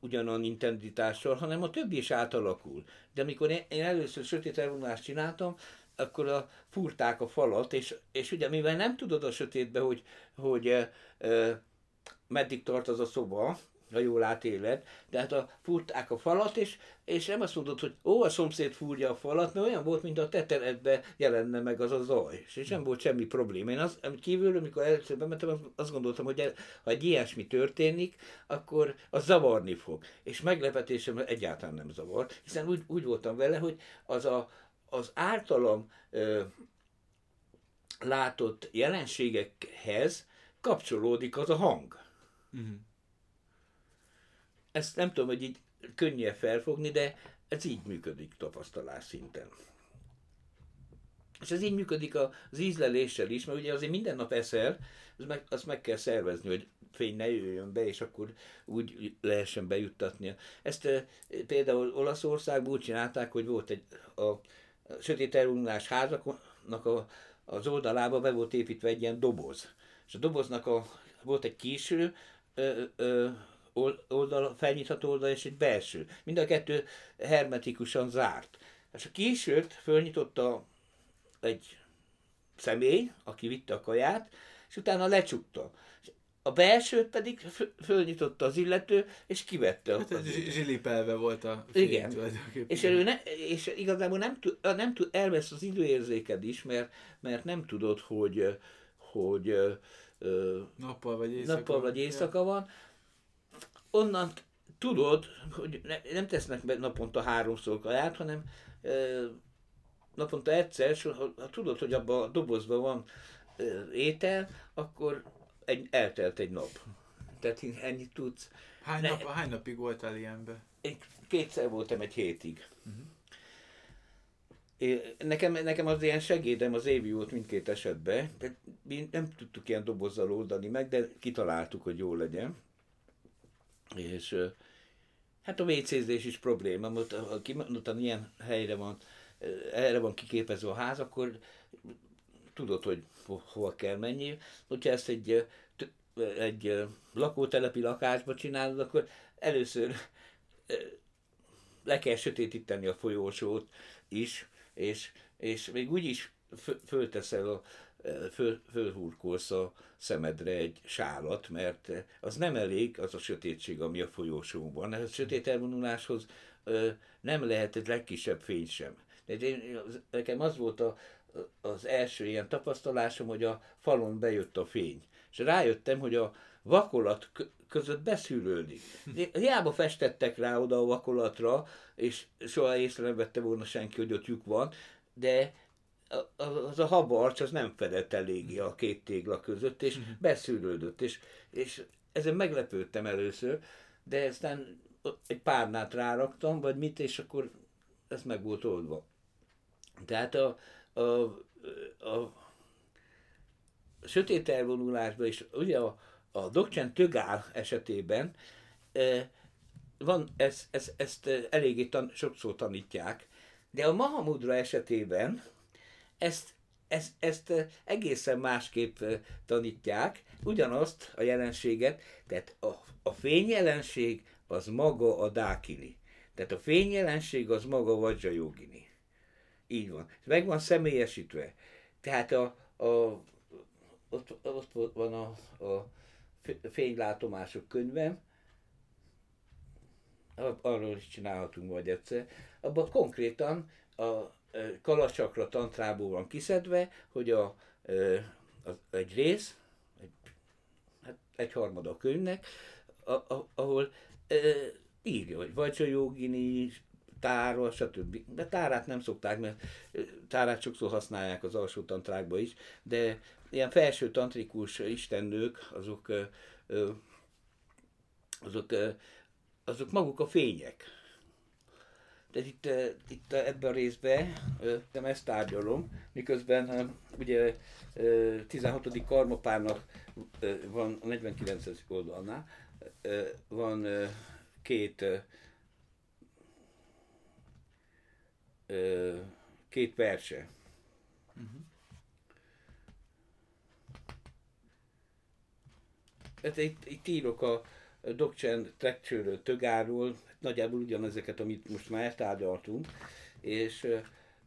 ugyanan intenditással, hanem a többi is átalakul. De amikor én először sötét elvonulást csináltam, akkor a, furták a falat, és, és ugye mivel nem tudod a sötétbe, hogy, hogy e, e, meddig tart az a szoba, ha jól de hát a, furták a falat, és, és nem azt mondod, hogy ó, a szomszéd fúrja a falat, mert olyan volt, mint a teteredbe jelenne meg az a zaj, és nem volt semmi probléma. Én az, kívül, amikor először bementem, azt gondoltam, hogy ha egy ilyesmi történik, akkor az zavarni fog. És meglepetésem egyáltalán nem zavar, hiszen úgy, úgy voltam vele, hogy az a, az általam ö, látott jelenségekhez kapcsolódik az a hang. Uh-huh. Ezt nem tudom, hogy így könnyű felfogni, de ez így működik tapasztalás szinten. És ez így működik az ízleléssel is, mert ugye azért minden nap eszel, azt meg, azt meg kell szervezni, hogy fény ne jöjjön be, és akkor úgy lehessen bejuttatni. Ezt például Olaszországban úgy csinálták, hogy volt egy a, a sötét elvonulás házaknak a, az oldalába be volt építve egy ilyen doboz. És a doboznak a, volt egy késő, oldal, felnyitható oldal és egy belső. Mind a kettő hermetikusan zárt. És a későt fölnyitotta egy személy, aki vitte a kaját, és utána lecsukta. A belsőt pedig fölnyitotta az illető, és kivette. Hát ez zsilipelve volt a fény Igen. És, ő ne, és igazából nem, tud, nem tud, elvesz az időérzéked is, mert, mert nem tudod, hogy, hogy nappal vagy éjszaka, nappal vagy éjszaka van. Onnan tudod, hogy ne, nem tesznek be naponta háromszor kaját, hanem naponta egyszer, ha, ha tudod, hogy abban a dobozban van étel, akkor egy, eltelt egy nap. Tehát ennyit tudsz. Hány, ne, nap, hány napig voltál ilyenbe? Én kétszer voltam egy hétig. Uh-huh. É, nekem, nekem az ilyen segédem az évi volt mindkét esetben. De mi nem tudtuk ilyen dobozzal oldani meg, de kitaláltuk, hogy jó legyen. És hát a WC-zés is probléma. Most, ha kimondottan ilyen helyre van, erre van kiképezve a ház, akkor tudod, hogy ho- hova kell menni. Hogyha ezt egy, egy lakótelepi lakásba csinálod, akkor először le kell sötétíteni a folyósót is, és, és még úgy is fölteszel a föl, fölhurkolsz a szemedre egy sálat, mert az nem elég, az a sötétség, ami a folyósóban. A sötét elvonuláshoz nem lehet egy legkisebb fény sem. De én, nekem az volt a, az első ilyen tapasztalásom, hogy a falon bejött a fény. És rájöttem, hogy a vakolat között beszűrődik. Hiába festettek rá oda a vakolatra, és soha észre nem vette volna senki, hogy ott lyuk van, de az a habarcs az nem fedett eléggé a két tégla között, és uh-huh. beszűrődött, és, és ezen meglepődtem először, de aztán egy párnát ráraktam, vagy mit, és akkor ez meg volt oldva. Tehát a, a, a, a sötét elvonulásban is, ugye a, a Dokcsen Tögál esetében e, van, ez, ez, ezt eléggé tan, sokszor tanítják, de a Mahamudra esetében ezt, ezt, ezt egészen másképp tanítják, ugyanazt a jelenséget, tehát a, a fényjelenség az maga a dákini. Tehát a fényjelenség az maga a vajjajogini. Így van. Meg van személyesítve. Tehát a, a, ott, ott van a, a fénylátomások könyvem, arról is csinálhatunk majd egyszer, abban konkrétan a kalacsakra tantrából van kiszedve, hogy a, a, egy rész, egy, hát egy harmada a könyvnek, a, a, ahol e, írja, hogy Vajcsajogini, tára, stb. De tárát nem szokták, mert tárát sokszor használják az alsó tantrákba is, de ilyen felső tantrikus istennők, azok, azok, azok maguk a fények tehát itt, itt ebben a részben nem ezt tárgyalom, miközben ugye 16. karmapárnak van a 49. oldalnál, van két két verse. Uh-huh. Hát itt, itt írok a Dokcsen Trekcsőről, Tögáról, nagyjából ugyanezeket, amit most már tárgyaltunk, és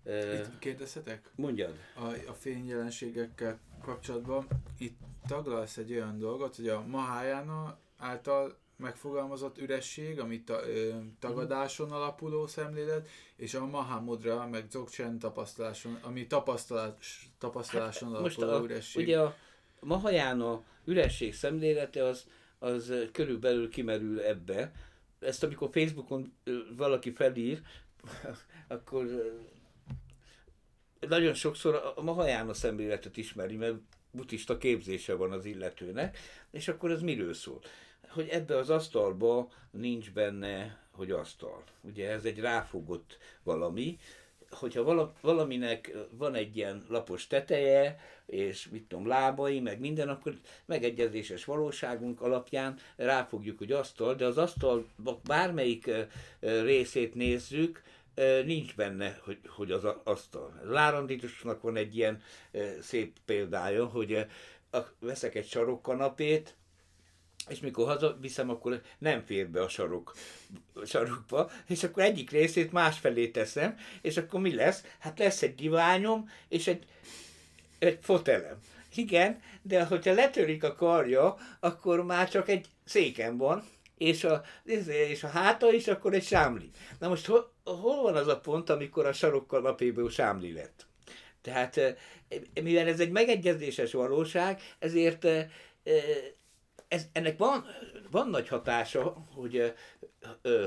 itt kérdezhetek? Mondjad. A, a fényjelenségekkel kapcsolatban itt taglalsz egy olyan dolgot, hogy a Mahayana által megfogalmazott üresség, amit a ö, tagadáson alapuló szemlélet, és a Mahamudra, meg Dzogchen tapasztaláson, ami tapasztalás, tapasztaláson hát, alapuló most a, üresség. Ugye a Mahayana üresség szemlélete az, az körülbelül kimerül ebbe, ezt amikor Facebookon valaki felír, [LAUGHS] akkor nagyon sokszor a Mahaján a szemléletet ismeri, mert buddhista képzése van az illetőnek, és akkor ez miről szól? Hogy ebbe az asztalba nincs benne, hogy asztal. Ugye ez egy ráfogott valami, hogyha valaminek van egy ilyen lapos teteje, és mit tudom, lábai, meg minden, akkor megegyezéses valóságunk alapján ráfogjuk, hogy asztal, de az asztal bármelyik részét nézzük, nincs benne, hogy, hogy az asztal. Láranditusnak van egy ilyen szép példája, hogy veszek egy sarokkanapét, és mikor hazaviszem, akkor nem fér be a sarok, sarokba, és akkor egyik részét másfelé teszem, és akkor mi lesz? Hát lesz egy diványom, és egy, egy fotelem. Igen, de hogyha letörik a karja, akkor már csak egy széken van, és a, és a háta is akkor egy sámli. Na most hol, hol van az a pont, amikor a sarokkal napéből sámli lett? Tehát eh, mivel ez egy megegyezéses valóság, ezért eh, eh, ez, ennek van, van nagy hatása, hogy,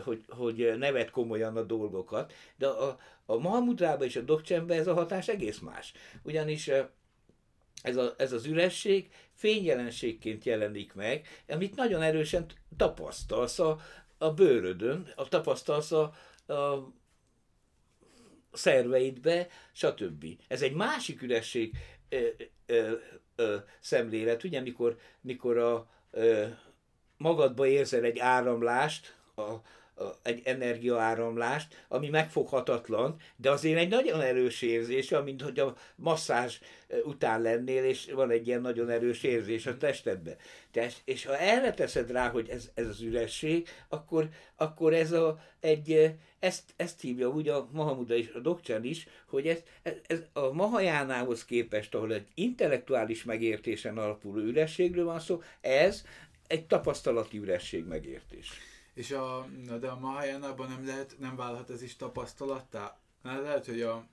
hogy, hogy nevet komolyan a dolgokat, de a, a Mahamudrában és a Dokcsenben ez a hatás egész más. Ugyanis ez, a, ez az üresség fényjelenségként jelenik meg, amit nagyon erősen tapasztalsz a, a bőrödön, a tapasztalsz a, a szerveidbe, stb. Ez egy másik üresség ö, ö, ö, szemlélet, ugye, mikor, mikor a, magadba érzel egy áramlást, a, egy energiaáramlást, ami megfoghatatlan, de azért egy nagyon erős érzés, mint hogy a masszázs után lennél, és van egy ilyen nagyon erős érzés a testedben. Tehát, és ha erre teszed rá, hogy ez, ez az üresség, akkor, akkor ez a, egy, ezt, ezt hívja úgy a Mahamuda és a Dokcsán is, hogy ez, ez, ez a Mahajánához képest, ahol egy intellektuális megértésen alapuló ürességről van szó, ez egy tapasztalati üresség megértés. És a, na de a Mahajánában nem lehet, nem válhat ez is tapasztalattá? Hát lehet, hogy a...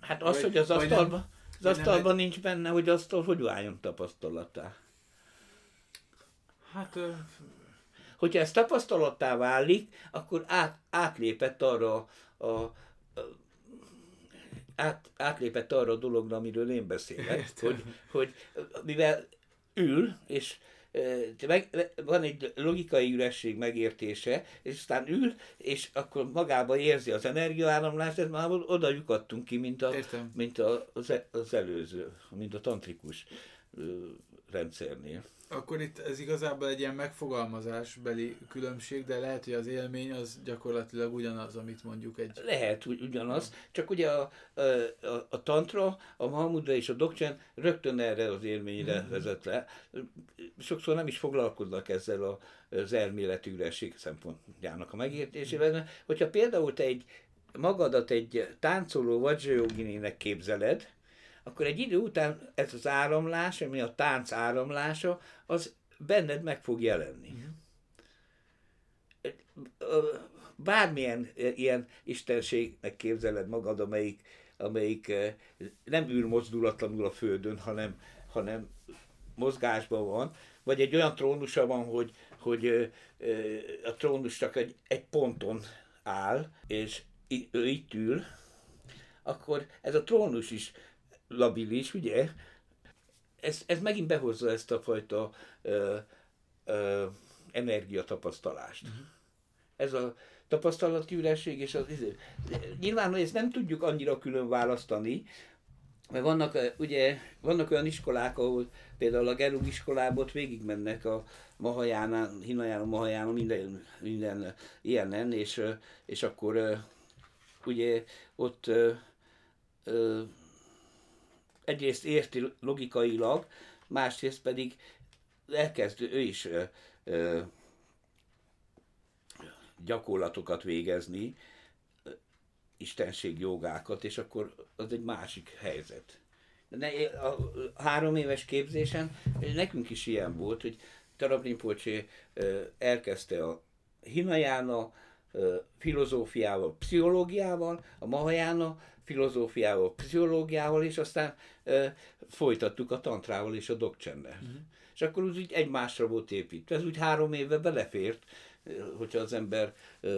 Hát az, vagy, hogy az asztalban, az asztalban egy... nincs benne, hogy asztal hogy váljon tapasztalattá. Hát... Ö... Hogyha ez tapasztalattá válik, akkor át, átlépett arra a, a, a át, átlépett arra a dologra, amiről én beszélek, hogy, hogy mivel ül, és meg, van egy logikai üresség megértése, és aztán ül, és akkor magába érzi az energiaáramlást, ez már oda lyukadtunk ki, mint, a, mint a, az, az előző, mint a tantrikus rendszernél akkor itt ez igazából egy ilyen megfogalmazásbeli különbség, de lehet, hogy az élmény az gyakorlatilag ugyanaz, amit mondjuk egy... Lehet ugyanaz, csak ugye a, a, a tantra, a Mahamudra és a Dokcsen rögtön erre az élményre mm-hmm. vezet le. Sokszor nem is foglalkoznak ezzel a, az elméleti üresség szempontjának a megértésével. Hogyha például te egy magadat egy táncoló vajrayogininek képzeled, akkor egy idő után ez az áramlás, ami a tánc áramlása, az benned meg fog jelenni. Uh-huh. Bármilyen ilyen istenségnek képzeled magad, amelyik, amelyik nem ül mozdulatlanul a földön, hanem, hanem mozgásban van, vagy egy olyan trónusa van, hogy, hogy a trónus csak egy, egy ponton áll, és ő itt ül, akkor ez a trónus is labilis, ugye? Ez, ez megint behozza ezt a fajta ö, ö, energiatapasztalást. Uh-huh. Ez a tapasztalati üresség, és az, nyilván, hogy ezt nem tudjuk annyira külön választani, mert vannak, ugye, vannak olyan iskolák, ahol például a Gerug iskolában ott végigmennek a Mahajánán, Hinaján, Mahajánán, minden, minden ilyenen, és, és akkor ugye ott egyrészt érti logikailag, másrészt pedig elkezd ő is ö, ö, gyakorlatokat végezni, istenség jogákat, és akkor az egy másik helyzet. De a három éves képzésen nekünk is ilyen volt, hogy Tarab elkezdte a Hinajána filozófiával, pszichológiával, a Mahajána filozófiával, pszichológiával, és aztán e, folytattuk a tantrával és a dokcsennel. Uh-huh. Mhm. És akkor úgy, úgy egymásra volt építve. Ez úgy három éve belefért, hogyha az ember e,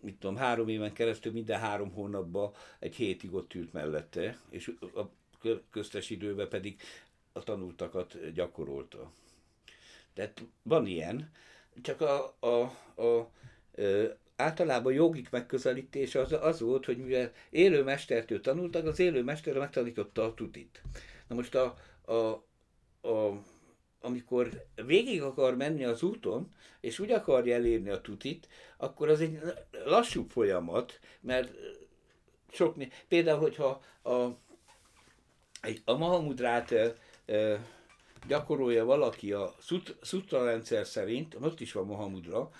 mit tudom, három éven keresztül minden három hónapban egy hétig ott ült mellette, és a köztes időben pedig a tanultakat gyakorolta. Tehát van ilyen, csak a, a, a általában jogik megközelítés az, az volt, hogy mivel élő mestertől tanultak, az élő mester megtanította a tutit. Na most a, a, a, amikor végig akar menni az úton, és úgy akarja elérni a tutit, akkor az egy lassú folyamat, mert sok, például, hogyha a, a Mahamudrát e, gyakorolja valaki a szutra rendszer szerint, ott is van Mahamudra,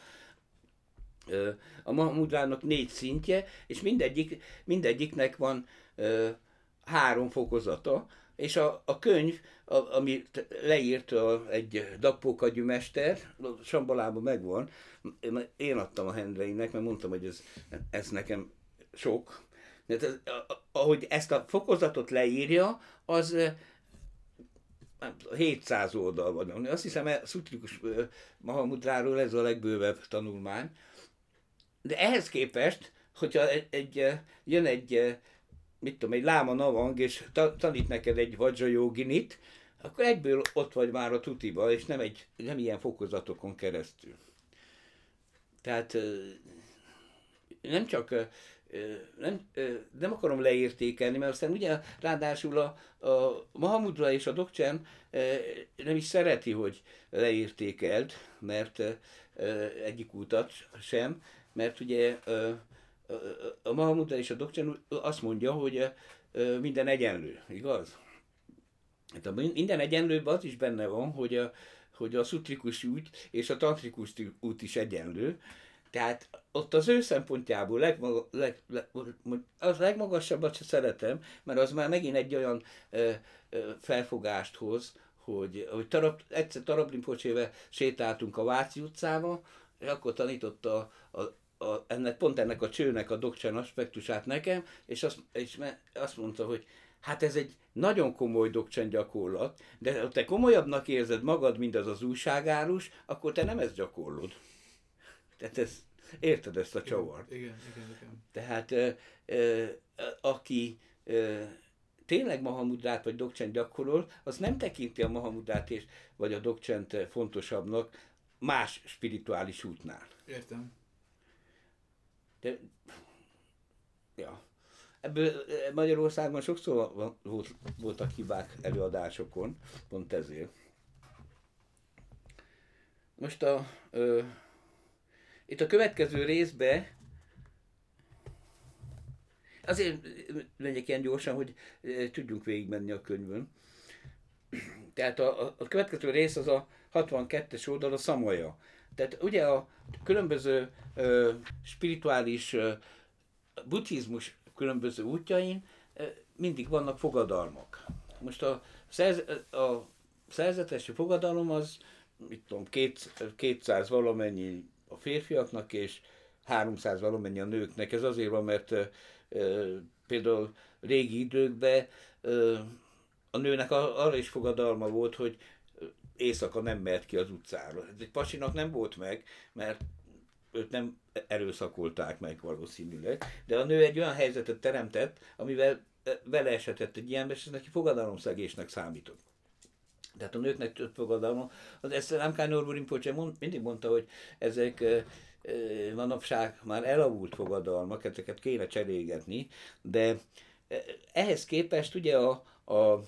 a Mahmudrának négy szintje, és mindegyik, mindegyiknek van három fokozata. és a, a könyv, a, amit leírt a, egy dappókagyű mester, Sambalában megvan, én adtam a Hendreinek, mert mondtam, hogy ez, ez nekem sok. De ez, ahogy ezt a fokozatot leírja, az 700 oldal van. Azt hiszem, a Szutrikus Mahamudráról ez a legbővebb tanulmány. De ehhez képest, hogyha egy, egy, jön egy, mit tudom, egy láma navang, és tanít neked egy vajra joginit, akkor egyből ott vagy már a tutiba, és nem, egy, nem ilyen fokozatokon keresztül. Tehát nem csak nem, nem akarom leértékelni, mert aztán ugye ráadásul a, a Mahamudra és a Dokcsen nem is szereti, hogy leértékelt, mert egyik utat sem, mert ugye a Mahamudra és a Dokcsen azt mondja, hogy minden egyenlő, igaz? Hát a minden egyenlőben az is benne van, hogy a, hogy a szutrikus út és a tantrikus út is egyenlő, tehát ott az ő szempontjából legmaga, leg, leg, az legmagasabbat se szeretem, mert az már megint egy olyan ö, ö, felfogást hoz, hogy, hogy tarab, egyszer Tarablimpocsével sétáltunk a Váci utcába, és akkor tanította a, a, ennek, pont ennek a csőnek a dokcsán aspektusát nekem, és azt, és azt mondta, hogy hát ez egy nagyon komoly dokcsán gyakorlat, de ha te komolyabbnak érzed magad, mint az az újságárus, akkor te nem ezt gyakorlod. Tehát ez, érted ezt a csavart? Igen, igen, igen. Tehát ö, ö, aki ö, tényleg Mahamudrát vagy Dokcsent gyakorol, az nem tekinti a Mahamudrát és, vagy a Dokcsent fontosabbnak más spirituális útnál. Értem. De, ja. Ebből Magyarországon sokszor volt, voltak hibák előadásokon, pont ezért. Most a, ö, itt a következő részbe azért megyek ilyen gyorsan, hogy tudjunk végigmenni a könyvön. Tehát a, a, következő rész az a 62-es oldal a szamaja. Tehát ugye a különböző ö, spirituális ö, buddhizmus különböző útjain ö, mindig vannak fogadalmak. Most a, szerz, a szerzetesi fogadalom az, mit tudom, két, 200 valamennyi a férfiaknak, és 300 valamennyi a nőknek. Ez azért van, mert e, például régi időkben e, a nőnek arra is fogadalma volt, hogy éjszaka nem mert ki az utcára. Ez egy pasinak nem volt meg, mert őt nem erőszakolták meg valószínűleg, de a nő egy olyan helyzetet teremtett, amivel vele esetett egy ilyen, és ez neki fogadalomszegésnek számított. Tehát a nőknek több fogadalma. Az ezt Rámkár Norbu Rinpoche mond, mindig mondta, hogy ezek manapság már elavult fogadalmak, ezeket kéne cserélgetni, de ehhez képest ugye a, a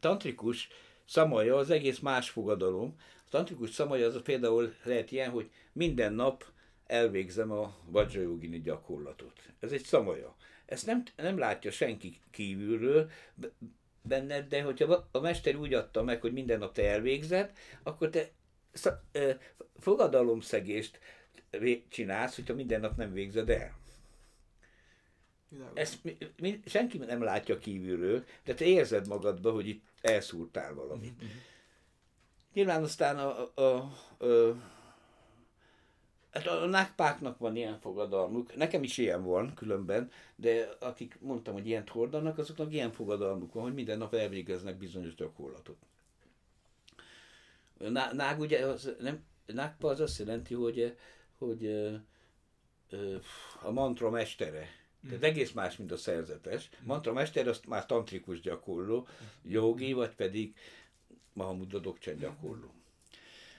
tantrikus szamaja az egész más fogadalom. A tantrikus szamaja az például lehet ilyen, hogy minden nap elvégzem a vajrayogini gyakorlatot. Ez egy szamaja. Ezt nem, nem látja senki kívülről, benned, de hogyha a mester úgy adta meg, hogy minden nap te elvégzed, akkor te fogadalomszegést csinálsz, hogyha minden nap nem végzed el. Ezt mi, mi, senki nem látja kívülről, de te érzed magadba, hogy itt elszúrtál valamit. Uh-huh. Nyilván aztán a, a, a, a Hát a nákpáknak van ilyen fogadalmuk, nekem is ilyen van különben, de akik mondtam, hogy ilyent hordanak, azoknak ilyen fogadalmuk van, hogy minden nap elvégeznek bizonyos gyakorlatot. Nág ugye, az, nem, nákpa az azt jelenti, hogy, hogy a mantra mestere. Tehát egész más, mint a szerzetes. Mm. Mantra mester, azt már tantrikus gyakorló, jogi, vagy pedig Mahamudra Dokcsen gyakorló.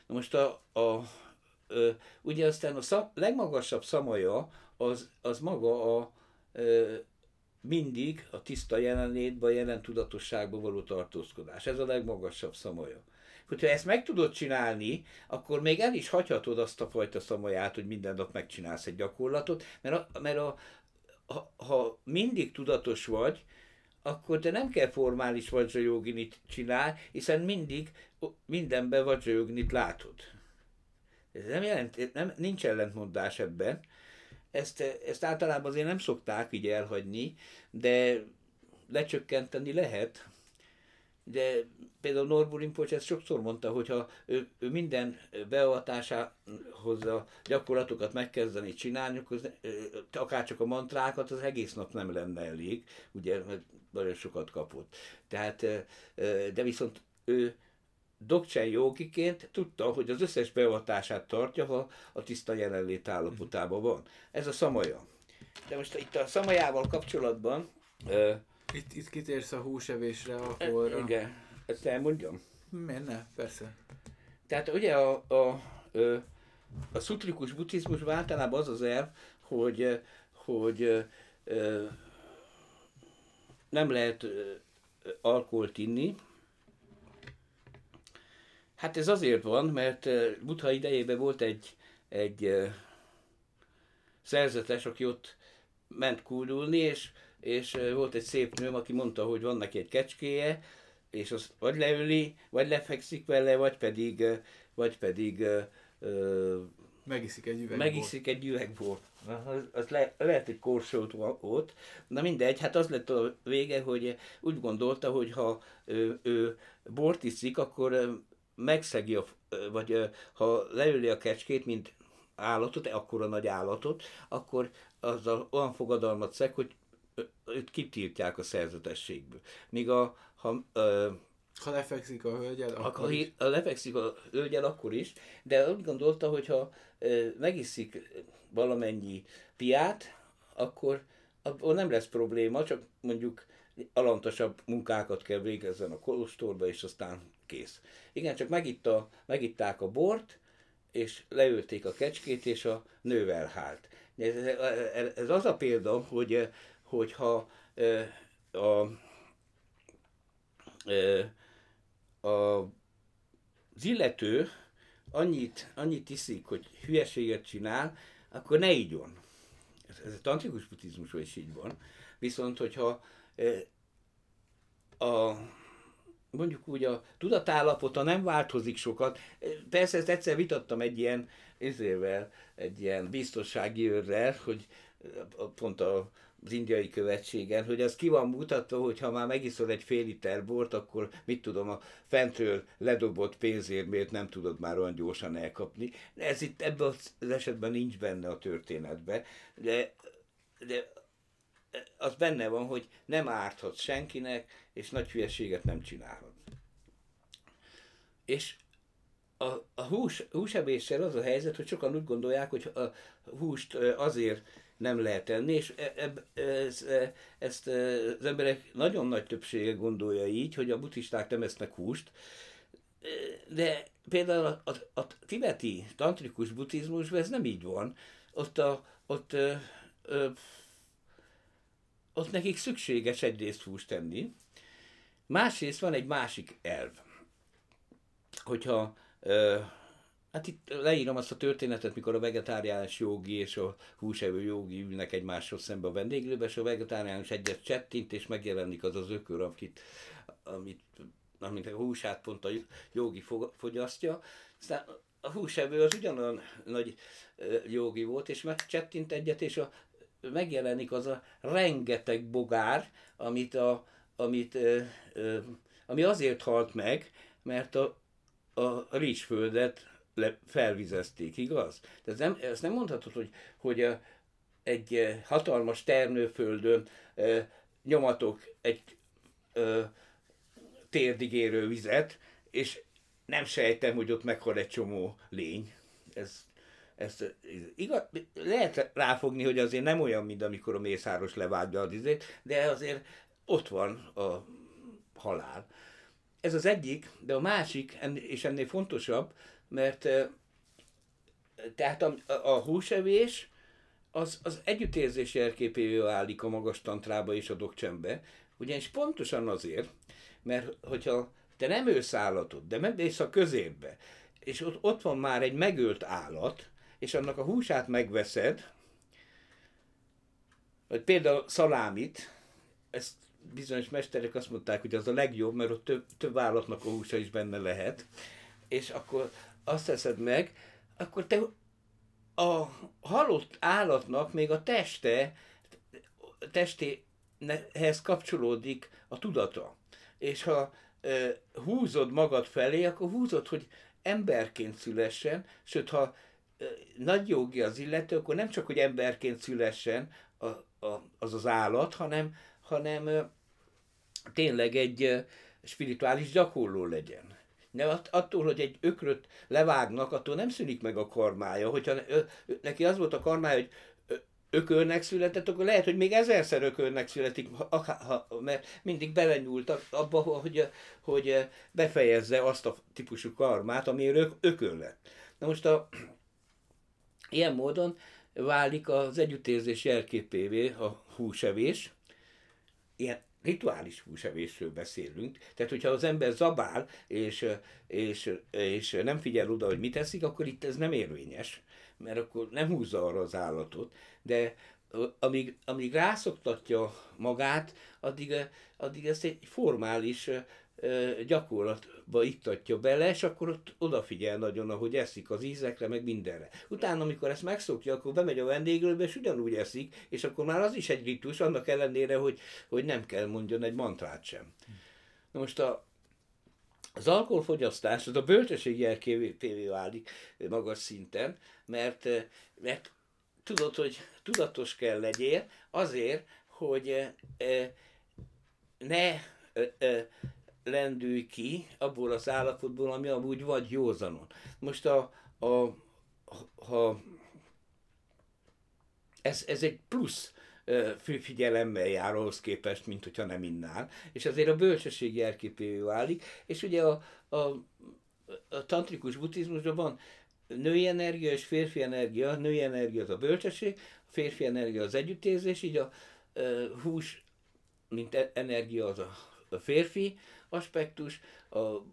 Na most a, a ö, ugye aztán a szam, legmagasabb szamaja az, az maga a ö, mindig a tiszta jelenlétben, a jelen tudatosságban való tartózkodás. Ez a legmagasabb szamaja. Hogyha ezt meg tudod csinálni, akkor még el is hagyhatod azt a fajta szamaját, hogy minden nap megcsinálsz egy gyakorlatot, mert, a, mert a, ha, mindig tudatos vagy, akkor te nem kell formális vajrajoginit csinál, hiszen mindig mindenben vajrajoginit látod. Ez nem jelent, nem, nincs ellentmondás ebben. Ezt, ezt általában azért nem szokták így elhagyni, de lecsökkenteni lehet. De például Norbur Rinpoche ezt sokszor mondta, hogy ha ő, ő minden beavatásához a gyakorlatokat megkezdeni csinálni, akkor akár csak a mantrákat, az egész nap nem lenne elég, ugye, mert nagyon sokat kapott. Tehát, de viszont ő Dokcsen jogiként tudta, hogy az összes beavatását tartja, ha a tiszta jelenlét állapotában van. Ez a szamaja. De most itt a szamajával kapcsolatban... Itt, itt kitérsz a húsevésre, akkor... Igen, ezt elmondjam? Miért ne? Persze. Tehát ugye a, a, a, a szutrikus buddhizmusban általában az az elv, hogy, hogy nem lehet alkoholt inni, Hát ez azért van, mert Buddha idejében volt egy, egy szerzetes, aki ott ment kúdulni, és, és volt egy szép nő, aki mondta, hogy van neki egy kecskéje, és az vagy leüli, vagy lefekszik vele, vagy pedig, vagy pedig megiszik egy üveg Megiszik egy üvegbort. Az, az le, lehet egy korsót ott. Na mindegy, hát az lett a vége, hogy úgy gondolta, hogy ha ő, ő bort iszik, akkor megszegi, a, vagy ha leüli a kecskét, mint állatot, akkor a nagy állatot, akkor azzal olyan fogadalmat szeg, hogy őt kitiltják a szerzetességből. Míg a, ha, ö, ha lefekszik a hölgyel, akkor is. Ha lefekszik a hölgyel, akkor is, de úgy gondolta, hogy ha ö, megiszik valamennyi piát, akkor akkor nem lesz probléma, csak mondjuk alantasabb munkákat kell végezzen a kolostorba, és aztán kész. Igen, csak megitta, megitták a bort, és leülték a kecskét, és a nővel hált. Ez, ez az a példa, hogy, hogyha a, a, a, az illető annyit, annyit iszik, hogy hülyeséget csinál, akkor ne ígyon. Ez, ez a tantrikus buddhizmusban is így van. Viszont, hogyha a, mondjuk úgy a tudatállapota nem változik sokat. Persze ezt egyszer vitattam egy ilyen ezével, egy ilyen biztonsági őrrel, hogy pont a, az indiai követségen, hogy az ki van mutatva, hogy ha már megiszol egy fél liter bort, akkor mit tudom, a fentről ledobott pénzért miért nem tudod már olyan gyorsan elkapni. Ez itt ebben az esetben nincs benne a történetben, de, de az benne van, hogy nem árthat senkinek, és nagy hülyeséget nem csinálhat. És a, a hús, húsebéssel az a helyzet, hogy sokan úgy gondolják, hogy a húst azért nem lehet enni, és e, e, e, ezt az emberek nagyon nagy többsége gondolja így, hogy a buddhisták nem esznek húst, de például a, a, a tibeti tantrikus buddhizmusban ez nem így van. Ott, a, ott, ö, ö, ott nekik szükséges egyrészt húst tenni, másrészt van egy másik elv hogyha ö, Hát itt leírom azt a történetet, mikor a vegetáriánus jogi és a húsevő jogi ülnek egymáshoz szembe a vendéglőbe, és a vegetáriánus egyet csettint, és megjelenik az az ökör, amit, amit, amit a húsát pont a jogi fogyasztja. Aztán a húsevő az ugyanolyan nagy jogi volt, és megcsettint egyet, és a, megjelenik az a rengeteg bogár, amit, a, amit, ami azért halt meg, mert a a rizsföldet le, felvizezték, igaz? De ez nem, ezt nem mondhatod, hogy, hogy a, egy hatalmas termőföldön e, nyomatok egy e, térdigérő vizet, és nem sejtem, hogy ott meghal egy csomó lény. Ez, ez igaz, lehet ráfogni, hogy azért nem olyan, mint amikor a mészáros levágja a dizét, de azért ott van a halál. Ez az egyik, de a másik, és ennél fontosabb, mert tehát a, a húsevés az, az együttérzési erképévé válik a magas tantrába és a dokcsembe, ugyanis pontosan azért, mert hogyha te nem ősz állatot, de megmész a közérbe, és ott, ott van már egy megölt állat, és annak a húsát megveszed, vagy például szalámit, ezt bizonyos mesterek azt mondták, hogy az a legjobb, mert ott több, több állatnak a húsa is benne lehet, és akkor azt teszed meg, akkor te a halott állatnak még a teste, testéhez kapcsolódik a tudata. És ha ö, húzod magad felé, akkor húzod, hogy emberként szülessen, sőt, ha ö, nagy jogi az illető, akkor nem csak, hogy emberként szülessen a, a, az az állat, hanem, hanem ö, tényleg egy ö, spirituális gyakorló legyen. De attól, hogy egy ökröt levágnak, attól nem szűnik meg a karmája. Hogyha neki az volt a karmája, hogy ökörnek született, akkor lehet, hogy még ezerszer ökörnek születik, mert mindig belenyúlt abba, hogy, hogy befejezze azt a típusú karmát, amiért ökör lett. Na most a, [CLEARS THROAT] ilyen módon válik az együttérzés jelképévé a húsevés, ilyen rituális húsevésről beszélünk, tehát hogyha az ember zabál, és, és, és nem figyel oda, hogy mit eszik, akkor itt ez nem érvényes, mert akkor nem húzza arra az állatot, de amíg, amíg rászoktatja magát, addig, addig ezt egy formális gyakorlatba iktatja bele, és akkor ott odafigyel nagyon, ahogy eszik az ízekre, meg mindenre. Utána, amikor ezt megszokja, akkor bemegy a vendéglőbe, és ugyanúgy eszik, és akkor már az is egy ritus, annak ellenére, hogy, hogy nem kell mondjon egy mantrát sem. Na most a, az alkoholfogyasztás az a bölcsesség jelkévé válik magas szinten, mert, mert tudod, hogy tudatos kell legyél azért, hogy ne lendülj ki abból az állapotból, ami amúgy vagy józanon. Most a, a ha ez, ez egy plusz főfigyelemmel jár ahhoz képest, mint hogyha nem innál, és azért a bölcsesség jelképévé válik, és ugye a, a, a tantrikus buddhizmusban van női energia és férfi energia, a női energia az a bölcsesség, a férfi energia az együttérzés, így a uh, hús, mint e- energia az a, a férfi aspektus, a, uh,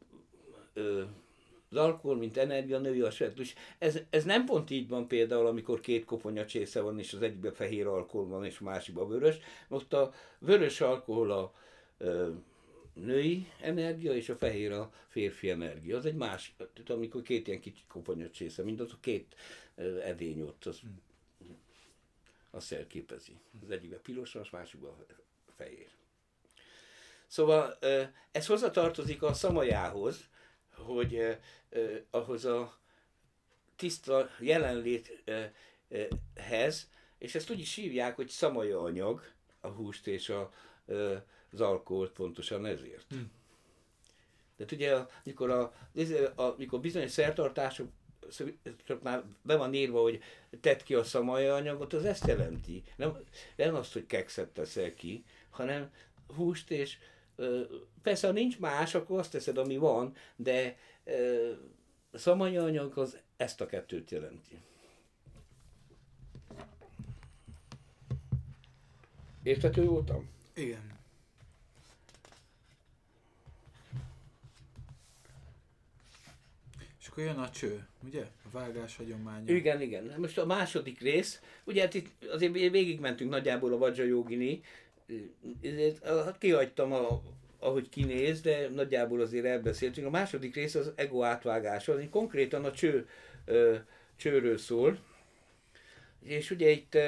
az alkohol, mint energia, női aspektus. Ez, ez nem pont így van például, amikor két koponya csésze van, és az egyikben fehér alkohol van, és a másikban vörös. Most a vörös alkohol a uh, női energia, és a fehér a férfi energia. Az egy más, tehát amikor két ilyen kicsi koponyot csésze, mint az a két edény ott, az, azt jelképezi. Az egyikben piros, az másikban fehér. Szóval ez hozzatartozik a szamajához, hogy ahhoz a tiszta jelenléthez, és ezt úgy is hívják, hogy szamaja anyag, a húst és a, az alkoholt pontosan ezért. Hm. De ugye, amikor, a, amikor bizonyos szertartások már be van írva, hogy tett ki a szamaja anyagot, az ezt jelenti. Nem, nem azt, hogy kekszet teszel ki, hanem húst és persze, ha nincs más, akkor azt teszed, ami van, de a szamaja anyag az ezt a kettőt jelenti. Értető voltam? Igen. akkor jön a cső, ugye? A vágás hagyománya. Igen, igen. Most a második rész, ugye hát itt azért végigmentünk nagyjából a Vajra Jogini, hát kihagytam, a, ahogy kinéz, de nagyjából azért elbeszéltünk. A második rész az ego átvágása, az konkrétan a cső, csőről szól. És ugye itt,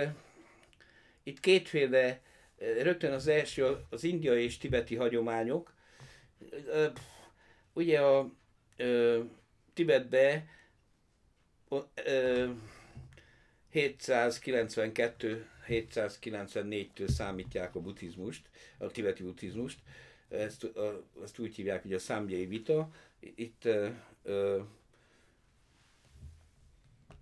itt kétféle, rögtön az első az indiai és tibeti hagyományok. Ugye a Tibetbe 792-794-től számítják a buddhizmust, a tibeti buddhizmust, ezt, a, ezt úgy hívják, hogy a számjai vita. Itt ö, ö,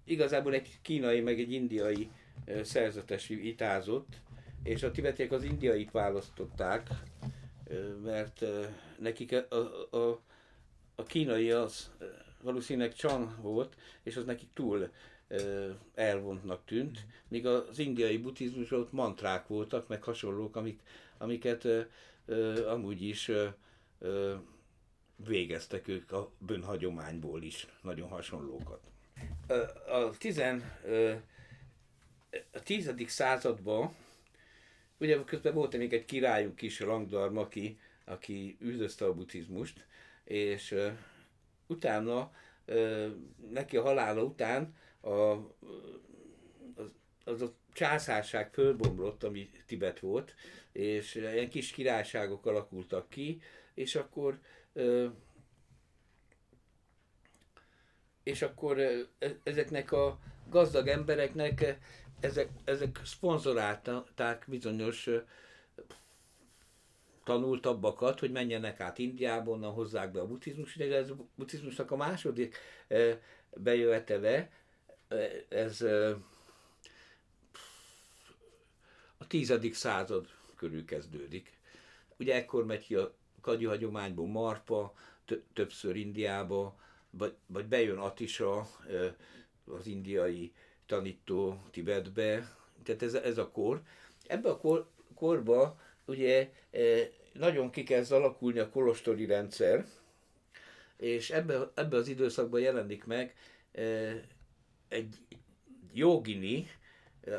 igazából egy kínai, meg egy indiai ö, szerzetes vitázott, és a tibetiek az indiait választották, ö, mert ö, nekik a, a, a, kínai az valószínűleg Chan volt, és az nekik túl elvontnak tűnt, míg az indiai buddhizmusban ott mantrák voltak, meg hasonlók, amik, amiket amúgy is végeztek ők a bűnhagyományból is, nagyon hasonlókat. A, tizen, a tizedik században, ugye közben volt még egy királyunk is, Rangdarm, aki, aki üldözte a buddhizmust, és utána neki a halála után a, az, az a császárság fölbomlott, ami Tibet volt, és ilyen kis királyságok alakultak ki, és akkor és akkor e, ezeknek a gazdag embereknek ezek, ezek szponzorálták bizonyos tanultabbakat, hogy menjenek át Indiába, onnan hozzák be a buddhizmus, de ez a buddhizmusnak a második bejövetele, ez a tizedik század körül kezdődik. Ugye ekkor megy ki a kagyi hagyományból Marpa, többször Indiába, vagy, vagy bejön Atisa, az indiai tanító Tibetbe, tehát ez, ez a kor. Ebbe a kor, korba ugye nagyon ki kezd alakulni a kolostori rendszer, és ebbe, ebbe az időszakban jelenik meg egy jogini,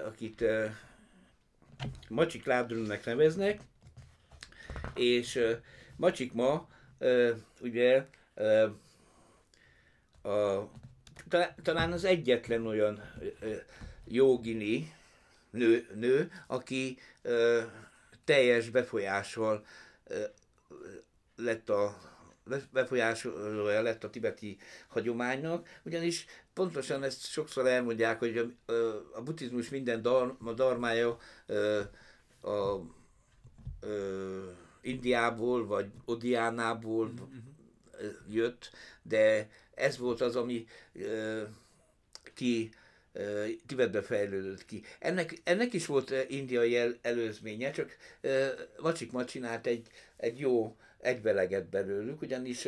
akit Macsik Ládrönnek neveznek, és Macsik ma ugye a, talán az egyetlen olyan jogini nő, nő aki teljes befolyással lett a befolyásolója lett a tibeti hagyománynak, ugyanis pontosan ezt sokszor elmondják, hogy a, a buddhizmus minden dar, a darmája a, a, a Indiából, vagy Odiánából mm-hmm. jött, de ez volt az, ami ki Tibetbe fejlődött ki. Ennek, ennek is volt indiai el, előzménye, csak Vacsik ma csinált egy, egy jó egybeleget belőlük, ugyanis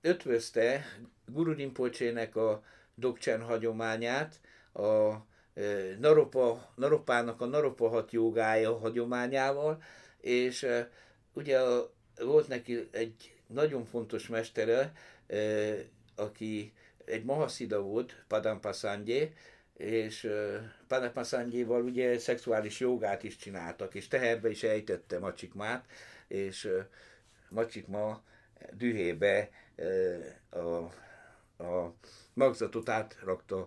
ötvözte Guru Rinpoche-nek a Dokcsen hagyományát, a Naropa, Naropának a Naropa hat jogája hagyományával, és ugye volt neki egy nagyon fontos mestere, aki egy mahaszida volt, Padampasandje, és Padampasandjéval ugye szexuális jogát is csináltak, és teherbe is ejtette Macsikmát, és Macsikma dühébe a, a magzatot átrakta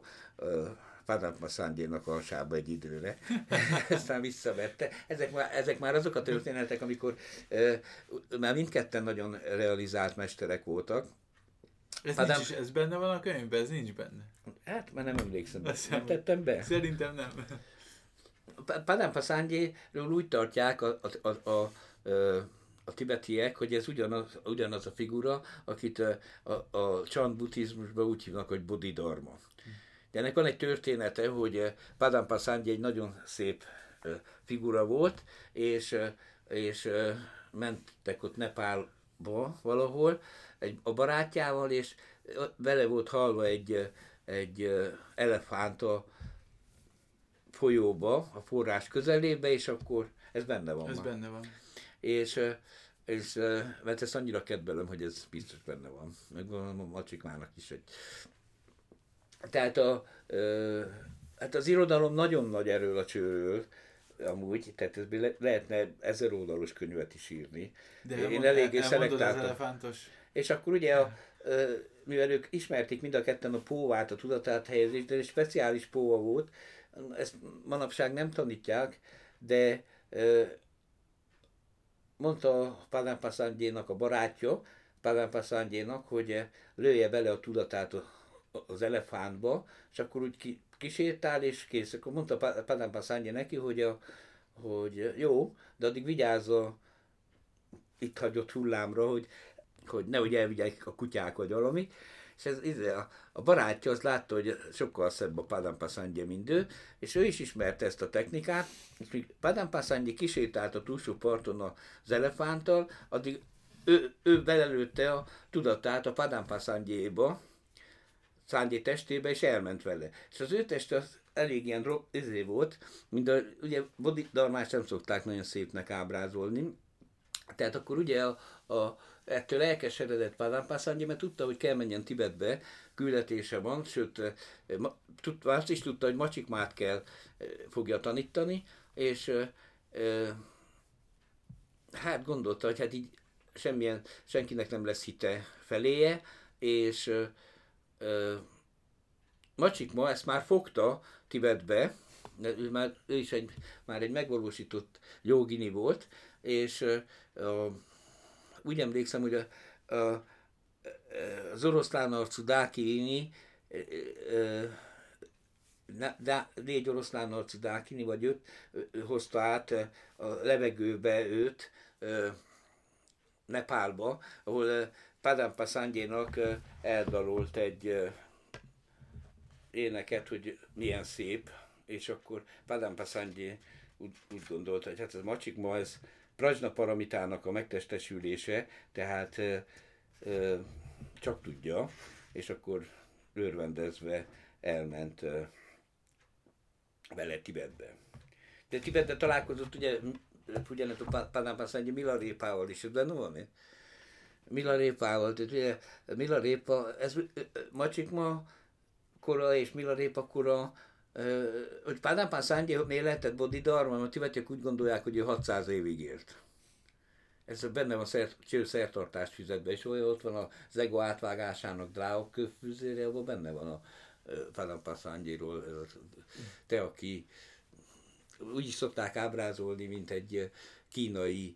Padma Szandjénak a sába egy időre, [LAUGHS] aztán visszavette. Ezek már, ezek már azok a történetek, amikor uh, már mindketten nagyon realizált mesterek voltak, ez, hát nincs is, ez benne van a könyvben, ez nincs benne. Hát már nem emlékszem. Nem tettem be? Szerintem nem. Padám Paszándjéről úgy tartják a, a, a, a, a tibetiek, hogy ez ugyanaz, ugyanaz a figura, akit a, a, a csand buddhizmusban úgy hívnak, hogy Bodhidharma. De ennek van egy története, hogy Padám Paszándjé egy nagyon szép figura volt, és, és mentek ott Nepálba valahol, egy, a barátjával, és vele volt halva egy, egy elefánt a folyóba, a forrás közelébe, és akkor ez benne van. Ez ma. benne van. És, és mert ezt annyira kedvelem, hogy ez biztos benne van. Meg a macsikmának is egy. Tehát a, hát az irodalom nagyon nagy erről a csőről, amúgy, tehát ez lehetne ezer oldalos könyvet is írni. De Én eléggé szelektáltam. És akkor ugye, a, mivel ők ismerték mind a ketten a póvát, a tudatát helyezést, de egy speciális póva volt, ezt manapság nem tanítják, de mondta Padámpaszandjénak a barátja, Padámpaszandjénak, hogy lője bele a tudatát az elefántba, és akkor úgy ki, kisétál, és kész. Akkor mondta Padámpaszandjé neki, hogy, a, hogy jó, de addig vigyázz a itt hagyott hullámra, hogy hogy nehogy elvigyek a kutyák vagy valami, és ez, ez a, a barátja az látta, hogy sokkal szebb a Padampasandje, mint ő, és ő is ismerte ezt a technikát, és míg Padampasandje kisétált a túlsó parton az elefánttal, addig ő, ő belelőtte a tudatát a Padampasandjéba, Szángyé testébe, és elment vele. És az ő teste az elég ilyen izé volt, mint a, ugye Bodhidharmát nem szokták nagyon szépnek ábrázolni, tehát akkor ugye a, a ettől elkeseredett Padampasandji, mert tudta, hogy kell menjen Tibetbe, küldetése van, sőt, eh, azt is tudta, hogy macsikmát kell eh, fogja tanítani, és e, hát gondolta, hogy hát így semmilyen, senkinek nem lesz hite feléje, és e, Macsikma ezt már fogta Tibetbe, ő, már, ő is egy, már egy megvalósított jogini volt, és a, úgy emlékszem, hogy a, az oroszlán arcú Dákini, négy oroszlán arcú Dákini, vagy öt, hozta át a levegőbe őt Nepálba, ahol Padam Pasandjénak eldalolt egy éneket, hogy milyen szép, és akkor Padam Pasandjé úgy, úgy gondolta, hogy hát ez macsik ma ez Prajna Paramitának a megtestesülése, tehát csak tudja, és akkor örvendezve elment vele Tibetbe. De Tibetbe találkozott ugye, ugyanet a Padam Milarépával is, ez benne van? Milarépával, tehát ugye Milarépa, ez Macsikma kora és Milarépa kora, hogy Szányi miért lehetett Bodhidharma, a tibetiek úgy gondolják, hogy ő 600 évig élt. Ez benne van szert, cső szertartást füzetbe, és olyan ott van az ego átvágásának dráok kövfűzére, abban benne van a Pádánpán Szányiról, te, aki úgy is szokták ábrázolni, mint egy kínai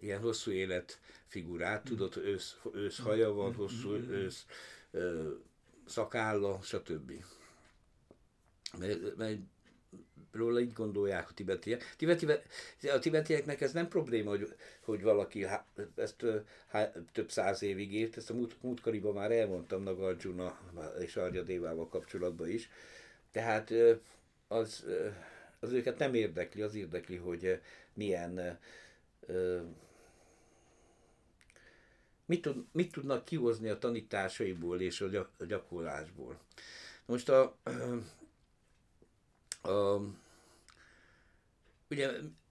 ilyen hosszú élet figurát, tudod, ősz, ősz haja van, hosszú ősz szakálla, stb. Mert, mert róla így gondolják a tibetiek. Tibeti, a tibetieknek ez nem probléma, hogy, hogy valaki ezt há, több száz évig élt, ezt a múlt, múltkoriban már elmondtam Nagarjuna és Arja Dévával kapcsolatban is. Tehát az, az őket nem érdekli, az érdekli, hogy milyen mit, tud, mit tudnak kihozni a tanításaiból és a gyakorlásból. Most a, a ugye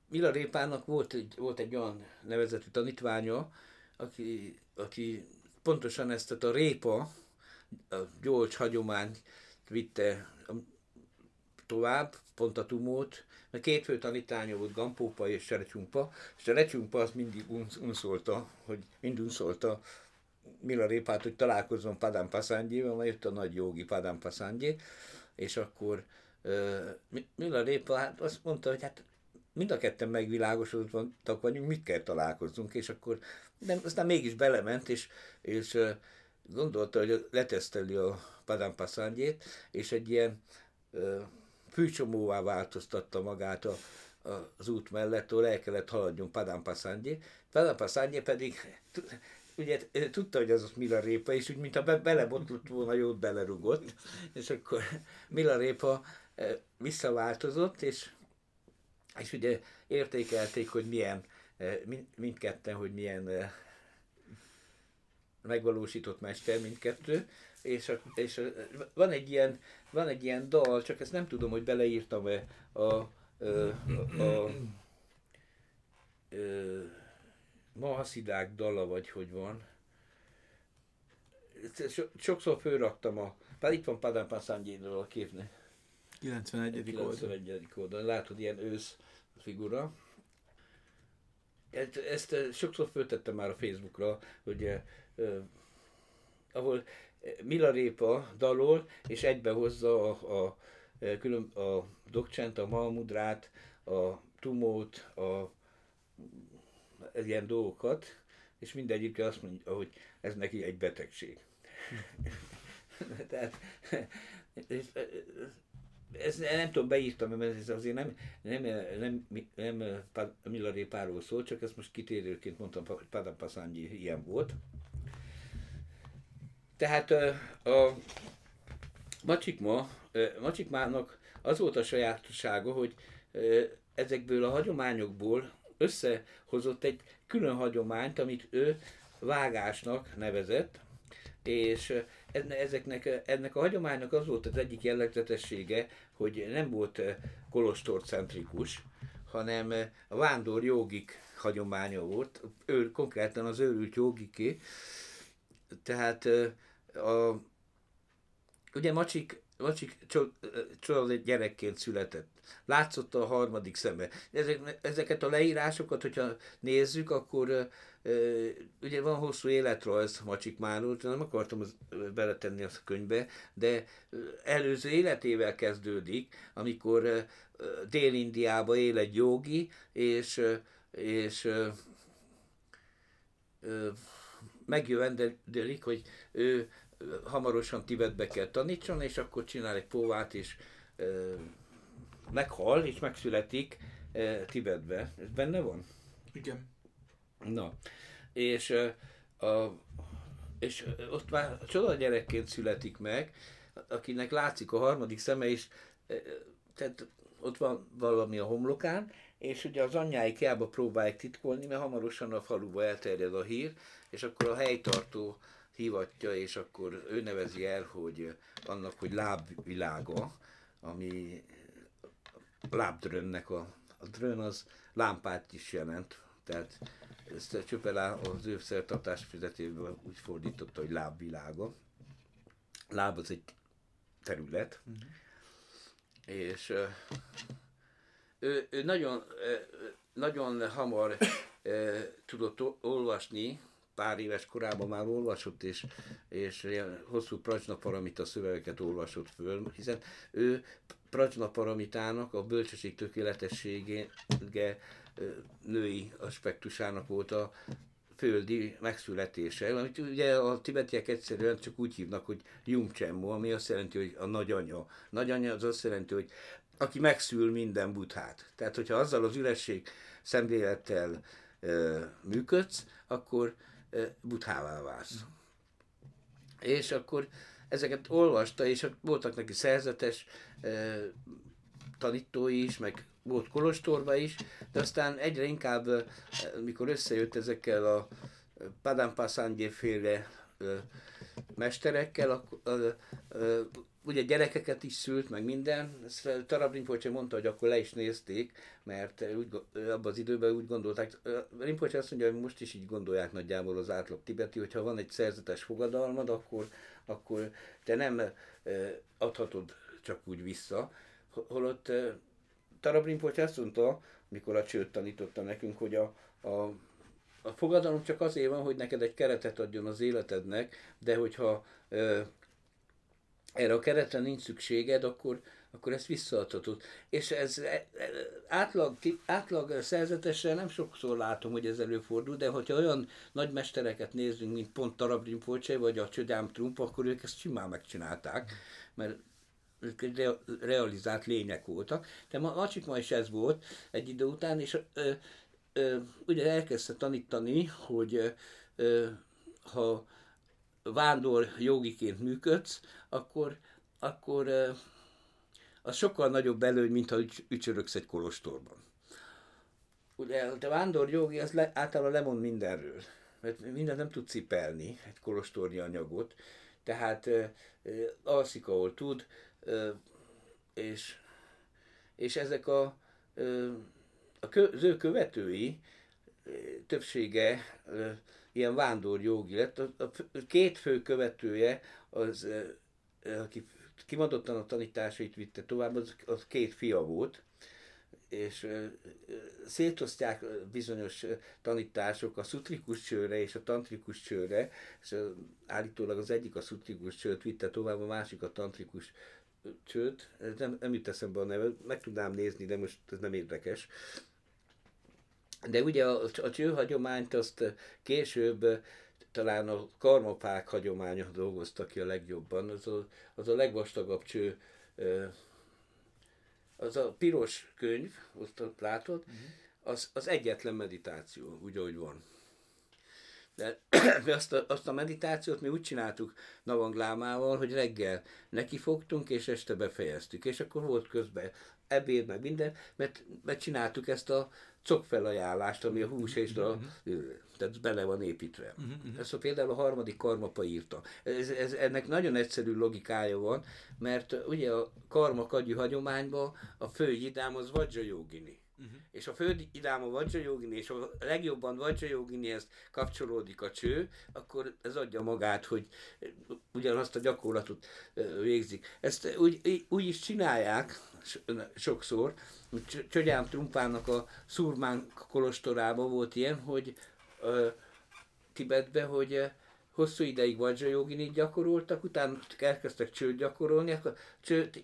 Mila Répának volt egy, volt egy olyan nevezetű tanítványa, aki, aki pontosan ezt a répa, a gyolcs hagyományt vitte tovább, pont a tumót, mert két fő tanítánya volt, Gampópa és Serecsumpa, és Serecsumpa az mindig unszolta, hogy mind unszolta Mila Répát, hogy találkozzon Padán Paszándjével, majd jött a nagy jogi Padán Paszándjé, és akkor Mila Répa hát azt mondta, hogy hát mind a ketten megvilágosodottak vagyunk, mit kell találkozzunk, és akkor de aztán mégis belement, és, és gondolta, hogy leteszteli a Padán Paszándjét, és egy ilyen fűcsomóvá változtatta magát a, a, az út mellett, ahol el kellett haladjon Padán Passzányi. Padán Passzányi pedig ugye tudta, hogy az az Mila répa, és úgy, mintha be, belebotlott volna, jót belerugott, és akkor Mila répa visszaváltozott, és, és ugye értékelték, hogy milyen, mindketten, hogy milyen megvalósított mester mindkettő, és, a, és a, van, egy ilyen, van egy ilyen dal, csak ezt nem tudom, hogy beleírtam-e a, a, a, a, Mahaszidák dala, vagy hogy van. Sokszor fölraktam a, pár itt van Padán Passzángyédről a képne. 91. 91. oldal. Látod, ilyen ősz figura. Ezt, ezt sokszor föltettem már a Facebookra, hogy eh, ahol Milarépa dalol, és egybehozza a, a, külön, a Dokcsent, a Malmudrát, a Tumót, a ilyen dolgokat, és mindegyik azt mondja, hogy ez neki egy betegség. [LAUGHS] [LAUGHS] Tehát, ez nem tudom, beírtam, mert ez azért nem, nem, nem, nem, nem Milarépáról szól, csak ezt most kitérőként mondtam, hogy Padapaszányi ilyen volt. Tehát a Macsikma, Macsikmának az volt a sajátossága, hogy ezekből a hagyományokból összehozott egy külön hagyományt, amit ő vágásnak nevezett, és ezeknek, ennek a hagyománynak az volt az egyik jellegzetessége, hogy nem volt kolostorcentrikus, hanem a vándor jogik hagyománya volt, ő, konkrétan az őrült jogiké. Tehát a, ugye Macsik, Macsik csoda gyerekként született. Látszott a harmadik szeme. Ezek, ezeket a leírásokat, hogyha nézzük, akkor ugye van hosszú életrajz Macsik Máról, nem akartam beletenni azt a könyvbe, de előző életével kezdődik, amikor Dél-Indiába él egy jogi, és, és megjövendelik, hogy ő hamarosan Tibetbe kell tanítson, és akkor csinál egy póvát, és meghal, és megszületik Tibetbe. Ez benne van? Igen. Na, és, a, és ott már csoda gyerekként születik meg, akinek látszik a harmadik szeme, és tehát ott van valami a homlokán, és ugye az anyjái kiába próbálják titkolni, mert hamarosan a faluba elterjed a hír, és akkor a helytartó hívatja, és akkor ő nevezi el, hogy annak, hogy lábvilága, ami lábdrönnek a, a drön az lámpát is jelent, tehát ezt a Csöpelá az ő szertartás fizetéből úgy fordította, hogy lábvilága. Láb az egy terület, uh-huh. és ő, ő nagyon, nagyon hamar tudott olvasni, pár éves korában már olvasott, és, és hosszú Prajna Paramita szövegeket olvasott föl, hiszen ő Prajna Paramitának a bölcsesség tökéletessége női aspektusának volt a földi megszületése, amit ugye a tibetiek egyszerűen csak úgy hívnak, hogy Jumcsemmo, ami azt jelenti, hogy a nagyanya. Nagyanya az azt jelenti, hogy aki megszül minden buthát. Tehát, hogyha azzal az üresség szemlélettel e, működsz, akkor buthává válsz. És akkor ezeket olvasta, és voltak neki szerzetes tanítói is, meg volt Kolostorba is, de aztán egyre inkább, mikor összejött ezekkel a Padán féle mesterekkel, akkor, ugye gyerekeket is szült, meg minden. Ezt Tarab Rinpoche mondta, hogy akkor le is nézték, mert úgy, abban az időben úgy gondolták. Rinpoche azt mondja, hogy most is így gondolják nagyjából az átlag tibeti, hogyha van egy szerzetes fogadalmad, akkor, akkor te nem adhatod csak úgy vissza. Holott Tarab Rinpoche azt mondta, mikor a csőt tanította nekünk, hogy a, a a fogadalom csak azért van, hogy neked egy keretet adjon az életednek, de hogyha ö, erre a keretre nincs szükséged, akkor, akkor ezt visszaadhatod. És ez e, e, átlag, átlag szerzetesen nem sokszor látom, hogy ez előfordul, de hogyha olyan nagy mestereket nézzünk, mint pont Tarab vagy a Csödám Trump, akkor ők ezt simán megcsinálták, mert ők egy realizált lények voltak. De ma, Macsik ma is ez volt egy idő után, és ö, ugye elkezdte tanítani, hogy ha vándor jogiként működsz, akkor, akkor az sokkal nagyobb előny, mint ha ücsöröksz egy kolostorban. Ugye a vándor jogi az általában lemond mindenről, mert minden nem tud cipelni, egy kolostornyi anyagot, tehát alszik, ahol tud, és, és ezek a, az ő követői többsége ö, ilyen vándorjogi lett. A, két fő követője, az, aki kimondottan a tanításait vitte tovább, az, az két fia volt, és szétosztják bizonyos tanítások a szutrikus csőre és a tantrikus csőre, és állítólag az egyik a szutrikus csőt vitte tovább, a másik a tantrikus csőt, nem, nem jut eszembe a neve, meg tudnám nézni, de most ez nem érdekes. De ugye a, a csőhagyományt azt később talán a karmapák hagyománya dolgozta ki a legjobban. Az a, az a legvastagabb cső, az a piros könyv, azt ott látod, uh-huh. az, az egyetlen meditáció, úgy, ahogy van. De [CLEARS THROAT] azt a, azt a meditációt mi úgy csináltuk Navanglámával, hogy reggel nekifogtunk, és este befejeztük. És akkor volt közben ebéd, meg minden, mert, mert csináltuk ezt a cokfelajánlást, ami a hús és a, uh-huh. tehát bele van építve. Uh-huh. Ezt a például a harmadik karmapa írta. Ez, ez, ennek nagyon egyszerű logikája van, mert ugye a karma kagyű hagyományban a fő idám az Vajra Jogini. Uh-huh. És a fő idám a Vajra Jogini, és a legjobban Vajra Joginihez kapcsolódik a cső, akkor ez adja magát, hogy ugyanazt a gyakorlatot végzik. Ezt úgy, úgy is csinálják, sokszor. Csögyám Trumpának a Szurmán kolostorában volt ilyen, hogy uh, Tibetbe, hogy hosszú ideig Vajra Joginit gyakoroltak, utána elkezdtek csőt gyakorolni, akkor csőt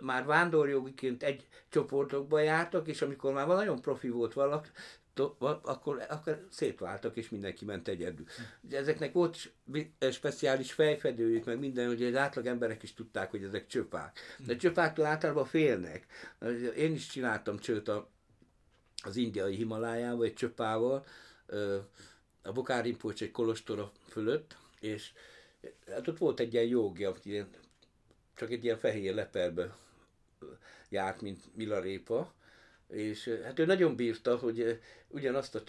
már vándorjogiként egy csoportokba jártak, és amikor már nagyon profi volt valaki, akkor, akkor szétváltak, és mindenki ment egyedül. Ezeknek volt speciális fejfedőjük, meg minden, hogy az átlag emberek is tudták, hogy ezek csöpák. De csöpáktól általában félnek. Én is csináltam csőt a, az indiai Himalájával, egy csöpával, a Bokárimpócs egy kolostora fölött, és hát ott volt egy ilyen jogi, aki csak egy ilyen fehér leperbe járt, mint Milarépa, és hát ő nagyon bírta, hogy ugyanazt a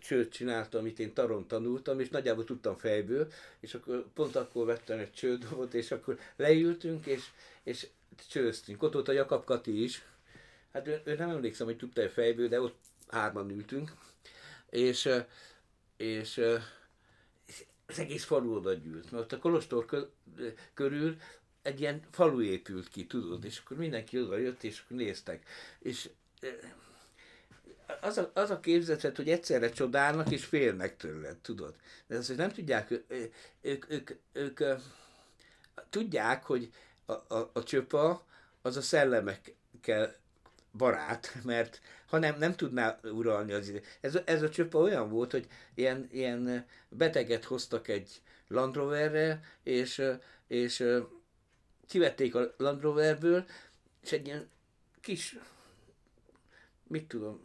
csőt csinálta, amit én taron tanultam, és nagyjából tudtam fejből, és akkor pont akkor vettem egy csődobot, és akkor leültünk, és, és csőztünk. Ott volt a Jakab Kati is, hát ő, ő nem emlékszem, hogy tudta a fejből, de ott hárman ültünk, és, és az egész falu oda gyűlt, mert ott a Kolostor körül egy ilyen falu épült ki, tudod, és akkor mindenki oda jött, és akkor néztek. És az a, az a képzetet, hogy egyszerre csodálnak és félnek tőled, tudod. De azt, hogy nem tudják, ők, ők, ők, ők, tudják, hogy a, a, a csöpa az a szellemekkel barát, mert ha nem, nem tudná uralni az ide. Ez, ez a csöpa olyan volt, hogy ilyen, ilyen beteget hoztak egy Land Roverre, és, és kivették a Land Roverből, és egy ilyen kis, mit tudom,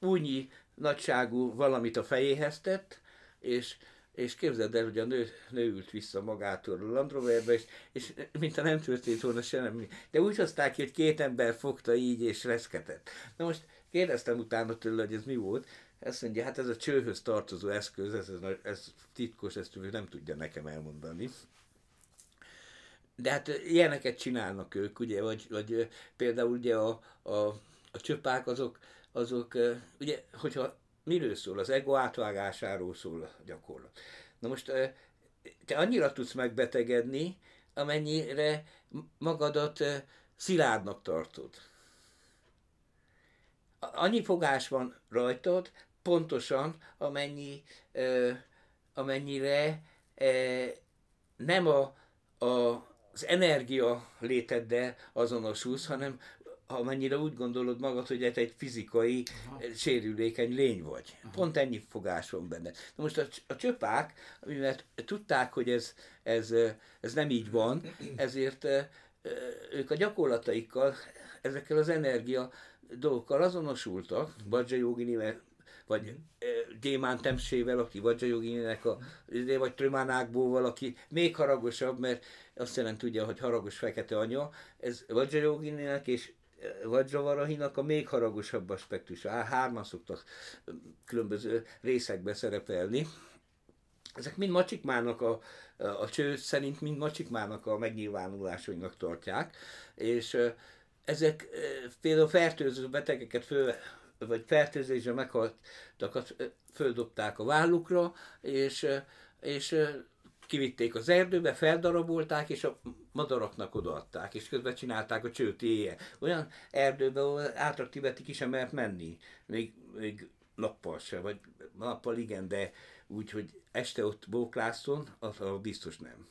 únyi nagyságú valamit a fejéhez tett, és, és képzeld el, hogy a nő, nő ült vissza magától a Land Roverbe, és, és mintha nem történt volna semmi. De úgy hozták ki, hogy két ember fogta így, és reszketett. Na most kérdeztem utána tőle, hogy ez mi volt, ezt mondja, hát ez a csőhöz tartozó eszköz, ez, ez, ez titkos, ezt ő nem tudja nekem elmondani. De hát ilyeneket csinálnak ők, ugye, vagy, vagy például ugye a, a, a csöpák azok, azok, ugye, hogyha miről szól, az ego átvágásáról szól a gyakorlat. Na most te annyira tudsz megbetegedni, amennyire magadat szilárdnak tartod. Annyi fogás van rajtad, pontosan, amennyi, amennyire nem a, a az energia léteddel azonosulsz, hanem amennyire úgy gondolod magad, hogy egy fizikai Aha. sérülékeny lény vagy. Aha. Pont ennyi fogás van benne. Na most a, a csöpák, mivel tudták, hogy ez, ez, ez nem így van, ezért ők a gyakorlataikkal, ezekkel az energia dolgokkal azonosultak, Badzsa Joginivel, vagy. Gyémán Temsével, aki Badzsa Jogininek, a, vagy Trömánákból aki még haragosabb, mert azt jelenti tudja, hogy haragos fekete anya, ez Vajra Jogininek és Vajravarahinak a még haragosabb aspektusa. Hárman szoktak különböző részekbe szerepelni. Ezek mind macsikmának a, a cső szerint mind macsikmának a megnyilvánulásainak tartják, és ezek például fertőző betegeket föl, vagy fertőzésre meghaltakat földobták a vállukra, és, és kivitték az erdőbe, feldarabolták, és a madaraknak odaadták, és közben csinálták a csőt éjjel. Olyan erdőbe, ahol átrak tibeti ki sem mert menni, még, még nappal se, vagy nappal igen, de úgy, hogy este ott bóklászon, az, az biztos nem.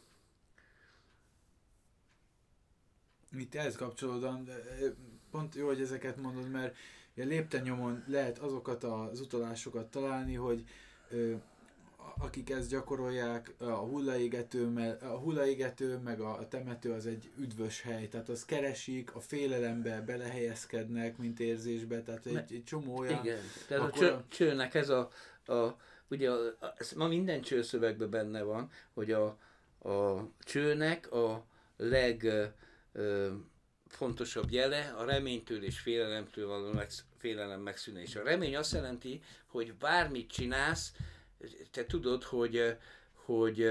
Mit ehhez kapcsolódóan, pont jó, hogy ezeket mondod, mert lépten nyomon lehet azokat az utalásokat találni, hogy akik ezt gyakorolják, a hullaégető, a hullaégető meg a temető az egy üdvös hely, tehát az keresik, a félelembe belehelyezkednek, mint érzésbe, tehát egy, egy csomó olyan... Igen, tehát akkor... a cső, csőnek ez a, a ugye a, a, ma minden csőszövegben benne van, hogy a, a csőnek a leg ö, fontosabb jele a reménytől és félelemtől való megsz, félelem megszűnése. A remény azt jelenti, hogy bármit csinálsz, te tudod, hogy, hogy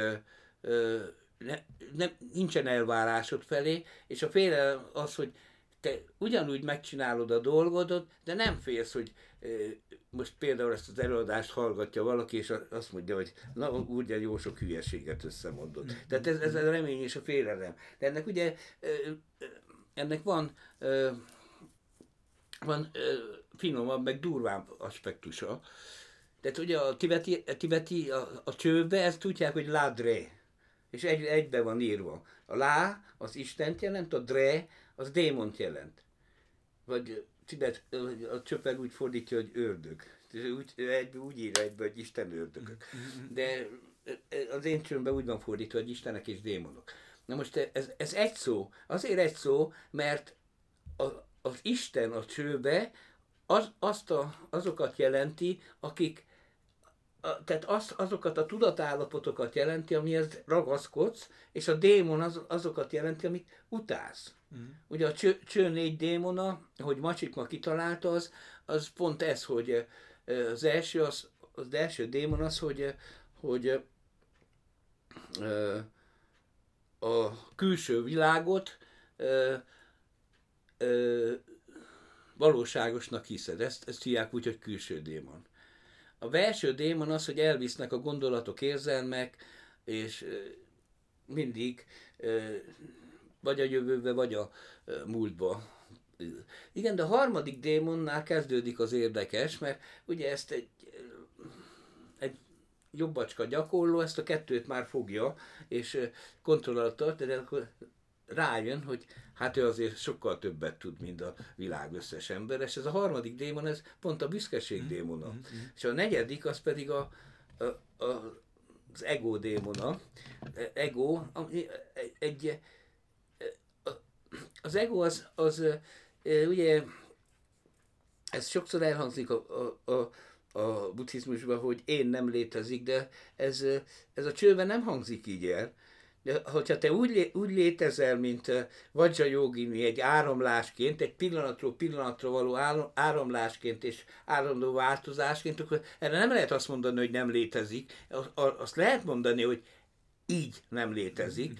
ne, ne, nincsen elvárásod felé, és a félelem az, hogy te ugyanúgy megcsinálod a dolgodot, de nem félsz, hogy most például ezt az előadást hallgatja valaki, és azt mondja, hogy na, ugye jó sok hülyeséget összemondott. Mm. Tehát ez, ez a remény és a félelem. De ennek ugye, ennek van, van finomabb, meg durvább aspektusa. Tehát ugye a tibeti, a, tibeti a, a csőbe ezt tudják, hogy ladre, és egy, egybe van írva. A lá az Istent jelent, a dre az démont jelent. Vagy Tibet, a csöpel úgy fordítja, hogy ördög. úgy, egy, úgy írja egybe, hogy Isten ördögök. De az én csőmben úgy van fordítva, hogy Istenek és démonok. Na most ez, ez egy szó. Azért egy szó, mert a, az Isten a csőbe az, azt a, azokat jelenti, akik a, tehát az, azokat a tudatállapotokat jelenti, amihez ragaszkodsz, és a démon az, azokat jelenti, amit utálsz. Mm. Ugye a cső, cső négy démona, hogy Macsikma kitalálta, az, az pont ez, hogy az első, az, az első démon az, hogy, hogy a külső világot valóságosnak hiszed. Ezt, ezt hívják úgy, hogy külső démon. A belső démon az, hogy elvisznek a gondolatok, érzelmek, és mindig vagy a jövőbe, vagy a múltba. Igen, de a harmadik démonnál kezdődik az érdekes, mert ugye ezt egy jobbacska gyakorló ezt a kettőt már fogja, és kontrollat tart, de akkor rájön, hogy hát ő azért sokkal többet tud, mint a világ összes ember, és ez a harmadik démon, ez pont a büszkeség démona. Mm-hmm. És a negyedik, az pedig a, a, a az ego démona. Ego, egy, egy az ego az, az ugye, ez sokszor elhangzik a, a, a, a buddhizmusban, hogy én nem létezik, de ez, ez a csőben nem hangzik így el. De hogyha te úgy, úgy létezel, mint Vajja Jogini, egy áramlásként, egy pillanatról pillanatra való áramlásként és állandó változásként, akkor erre nem lehet azt mondani, hogy nem létezik. Azt lehet mondani, hogy így nem létezik,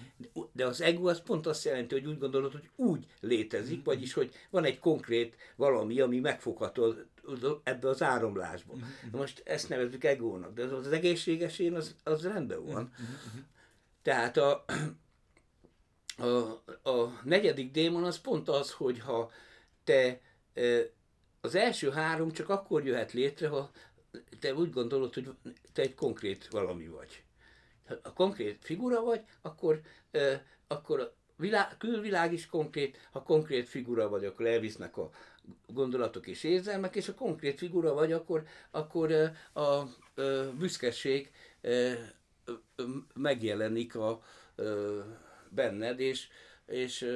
de az ego az pont azt jelenti, hogy úgy gondolod, hogy úgy létezik, vagyis hogy van egy konkrét valami, ami megfogható ebbe az áramlásba. Na most ezt nevezzük egónak, de az egészséges én az, az rendben van. Tehát a, a, a negyedik démon az pont az, hogy ha te az első három csak akkor jöhet létre, ha te úgy gondolod, hogy te egy konkrét valami vagy. Ha a konkrét figura vagy, akkor, akkor a világ, külvilág is konkrét, ha konkrét figura vagy, akkor elvisznek a gondolatok és érzelmek, és ha konkrét figura vagy, akkor, akkor a, a, a büszkeség megjelenik a, benned, és, és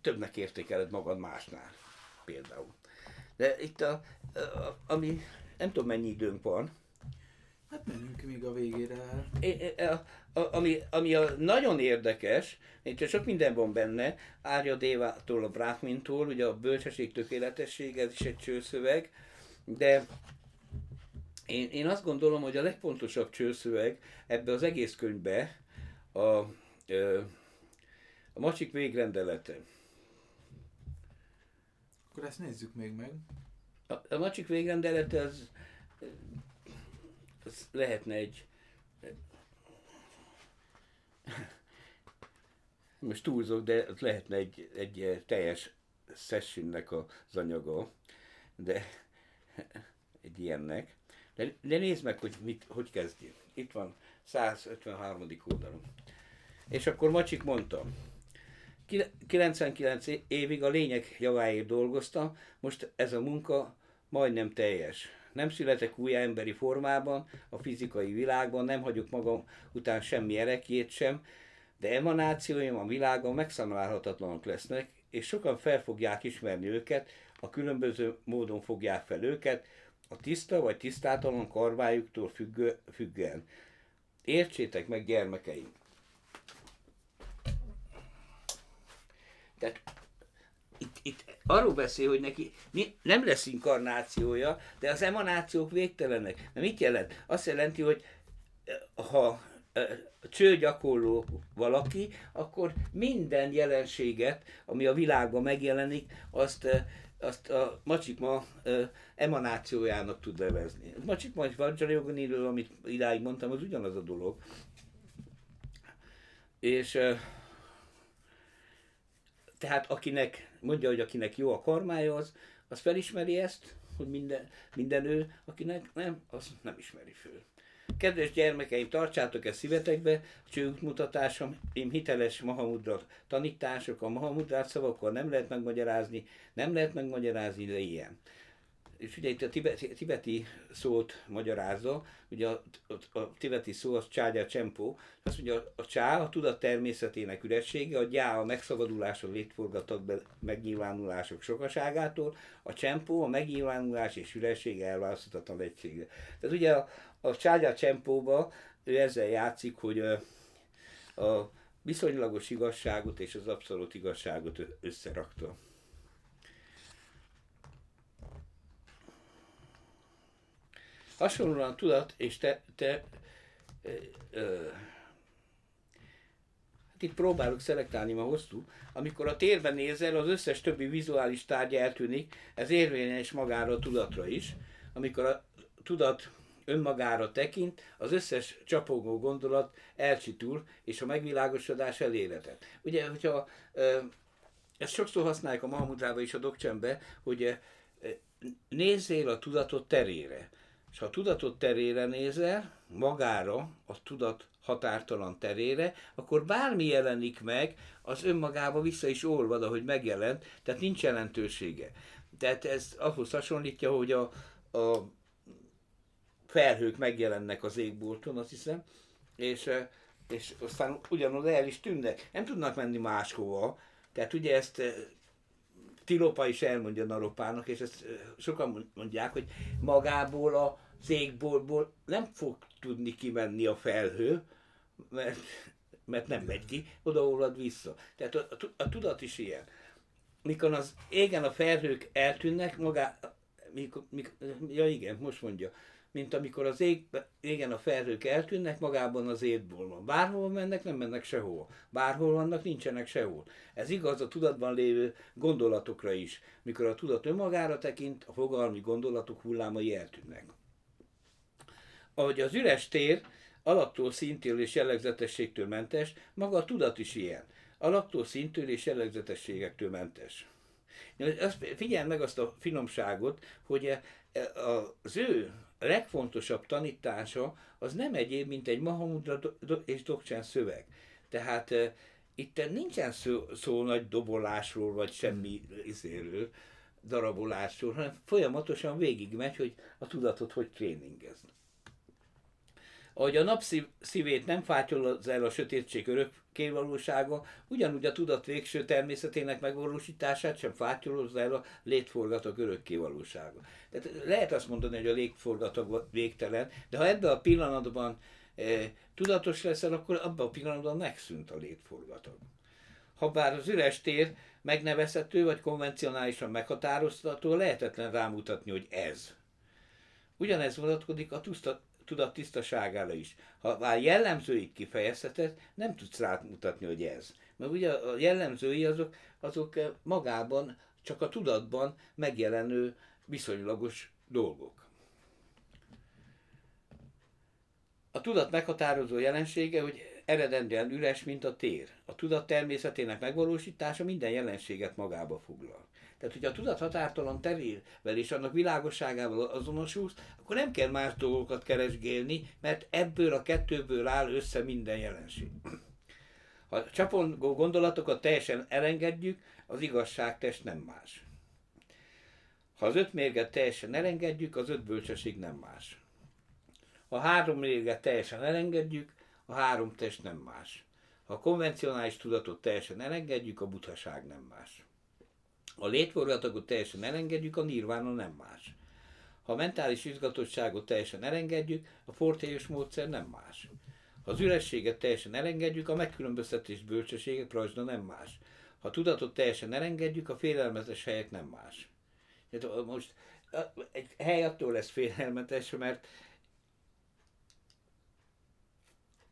többnek értékeled magad másnál például. De itt a, a, ami, nem tudom mennyi időnk van. Hát menjünk még a végére. A, a, ami, ami a nagyon érdekes, és sok minden van benne, Árja Dévától, a Brahmintól, ugye a bölcsesség tökéletesség, ez is egy csőszöveg, de én, én azt gondolom, hogy a legfontosabb csőszöveg ebbe az egész könyvbe a, a, a macsik végrendelete. Akkor ezt nézzük még meg. A, a macsik végrendelete az, az lehetne egy most túlzok, de az lehetne egy, egy teljes sessionnek az anyaga, de [LAUGHS] egy ilyennek. De, de nézd meg, hogy mit, hogy kezdjél. Itt van 153. oldalon. És akkor Macsik mondta, 99 évig a lényeg javáért dolgozta, most ez a munka majdnem teljes. Nem születek új emberi formában, a fizikai világban, nem hagyok magam után semmi erekjét sem, de emanációim a világon megszámlálhatatlanok lesznek, és sokan fel fogják ismerni őket, a különböző módon fogják fel őket, a tiszta vagy tisztátalan karvájuktól függő, függően. Értsétek meg, gyermekeim! Tehát itt, itt arról beszél, hogy neki nem lesz inkarnációja, de az emanációk végtelenek. De mit jelent? Azt jelenti, hogy eh, ha eh, cső valaki, akkor minden jelenséget, ami a világban megjelenik, azt eh, azt a macsikma emanációjának tud nevezni. Macsikma és Vajrayoginiről, amit idáig mondtam, az ugyanaz a dolog. És tehát akinek, mondja, hogy akinek jó a karmája, az, az felismeri ezt, hogy minden, minden ő, akinek nem, az nem ismeri föl. Kedves gyermekeim, tartsátok ezt szívetekbe, csőútmutatásom, én hiteles Mahamudra tanítások, a Mahamudrát szavakkal nem lehet megmagyarázni, nem lehet megmagyarázni, de ilyen. És ugye itt a tibeti, tibeti szót magyarázza, ugye a, a, a tibeti szó az cságya csempó, azt mondja, a, csá a tudat természetének üressége, a gyá a megszabadulás, a létforgatott be, megnyilvánulások sokaságától, a csempó a megnyilvánulás és üressége elválaszthatatlan egysége. Tehát ugye a, a cságya csempóba ő ezzel játszik, hogy a, a viszonylagos igazságot és az abszolút igazságot összerakta. Hasonlóan tudat és te, te ö, ö, hát itt próbálok szelektálni, ma hosszú, amikor a térben nézel, az összes többi vizuális tárgy eltűnik, ez érvényes magára a tudatra is. Amikor a tudat önmagára tekint, az összes csapogó gondolat elcsitul, és a megvilágosodás elérhetett. Ugye, hogyha ezt sokszor használják a Mahamudrába és a Dokcsembe, hogy nézzél a tudatot terére. És ha a tudatot terére nézel, magára, a tudat határtalan terére, akkor bármi jelenik meg, az önmagába vissza is olvad, ahogy megjelent, tehát nincs jelentősége. Tehát ez ahhoz hasonlítja, hogy a, a felhők megjelennek az égbolton, azt hiszem, és, és aztán ugyanoda el is tűnnek. Nem tudnak menni máshova. Tehát ugye ezt Tilopa is elmondja Naropának, és ezt sokan mondják, hogy magából a égboltból nem fog tudni kimenni a felhő, mert, mert nem megy ki, odaolvad vissza. Tehát a, a, a tudat is ilyen. Mikor az égen a felhők eltűnnek, magá, mikor, mikor, ja igen, most mondja, mint amikor az ég, égen a felhők eltűnnek, magában az étból van. Bárhol mennek, nem mennek sehol. Bárhol vannak, nincsenek sehol. Ez igaz a tudatban lévő gondolatokra is. Mikor a tudat önmagára tekint, a fogalmi gondolatok hullámai eltűnnek. Ahogy az üres tér alaktól, szintől és jellegzetességtől mentes, maga a tudat is ilyen. Alaktól, szintől és jellegzetességektől mentes. Figyelj meg azt a finomságot, hogy az ő legfontosabb tanítása az nem egyéb, mint egy Mahamudra és Dokcsán szöveg. Tehát uh, itt nincsen szó, szó nagy dobolásról, vagy semmi izéről, darabolásról, hanem folyamatosan végigmegy, hogy a tudatot hogy tréningeznek ahogy a nap szívét nem fátyolod el a sötétség örökké valósága, ugyanúgy a tudat végső természetének megvalósítását sem fátyolod el a létforgatag örökké valósága. Tehát lehet azt mondani, hogy a létforgatag végtelen, de ha ebben a pillanatban e, tudatos leszel, akkor abban a pillanatban megszűnt a létforgatag. Ha bár az üres tér megnevezhető vagy konvencionálisan meghatározható, lehetetlen rámutatni, hogy ez. Ugyanez vonatkozik a tudat tisztaságára is. Ha már jellemzőit kifejezheted, nem tudsz rámutatni, hogy ez. Mert ugye a jellemzői azok, azok magában, csak a tudatban megjelenő viszonylagos dolgok. A tudat meghatározó jelensége, hogy eredendően üres, mint a tér. A tudat természetének megvalósítása minden jelenséget magába foglal. Tehát, hogyha a tudat határtalan terével és annak világosságával azonosulsz, akkor nem kell más dolgokat keresgélni, mert ebből a kettőből áll össze minden jelenség. Ha a csapongó gondolatokat teljesen elengedjük, az igazságtest nem más. Ha az öt mérget teljesen elengedjük, az öt bölcsesség nem más. Ha három mérget teljesen elengedjük, a három test nem más. Ha a konvencionális tudatot teljesen elengedjük, a buthaság nem más. A létforgatagot teljesen elengedjük, a nirvána nem más. Ha a mentális izgatottságot teljesen elengedjük, a fortélyos módszer nem más. Ha az ürességet teljesen elengedjük, a megkülönböztetés bölcsességet rajzna nem más. Ha a tudatot teljesen elengedjük, a félelmetes helyek nem más. Most egy hely attól lesz félelmetes, mert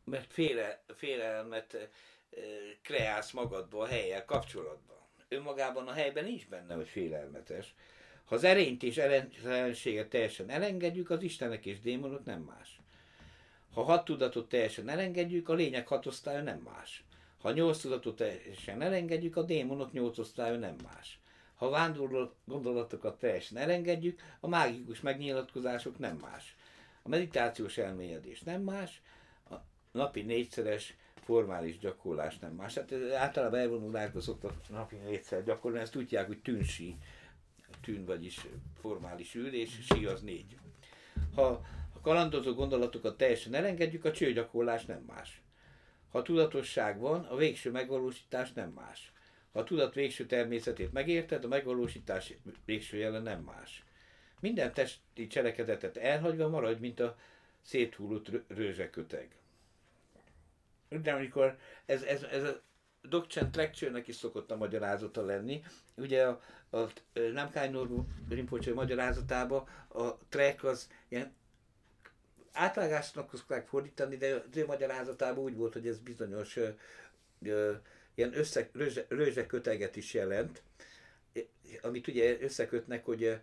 mert féle, félelmet kreálsz magadba a helyel kapcsolatban önmagában a helyben nincs benne, hogy félelmetes. Ha az erényt és ellenséget teljesen elengedjük, az istenek és démonok nem más. Ha hat tudatot teljesen elengedjük, a lények hat osztálya nem más. Ha nyolc tudatot teljesen elengedjük, a démonok nyolc osztálya nem más. Ha vándorló gondolatokat teljesen elengedjük, a mágikus megnyilatkozások nem más. A meditációs elmélyedés nem más, a napi négyszeres formális gyakorlás nem más. Hát általában elvonulásban szoktak napi négyszer gyakorolni, ezt tudják, hogy tűnsi. tűn, vagyis formális űr, és sí az négy. Ha a kalandozó gondolatokat teljesen elengedjük, a csőgyakorlás nem más. Ha tudatosság van, a végső megvalósítás nem más. Ha a tudat végső természetét megérted, a megvalósítás végső jelen nem más. Minden testi cselekedetet elhagyva maradj, mint a széthullott rőzseköteg. De amikor ez, ez, ez a Dokcsent lecture is szokott a magyarázata lenni. Ugye a, a Namkány Norbu Rinpoche magyarázatában a trek az ilyen átvágásnak szokták fordítani, de az ő magyarázatában úgy volt, hogy ez bizonyos ö, ö, ilyen össze, rőzse, rőzse köteget is jelent, amit ugye összekötnek, hogy ö,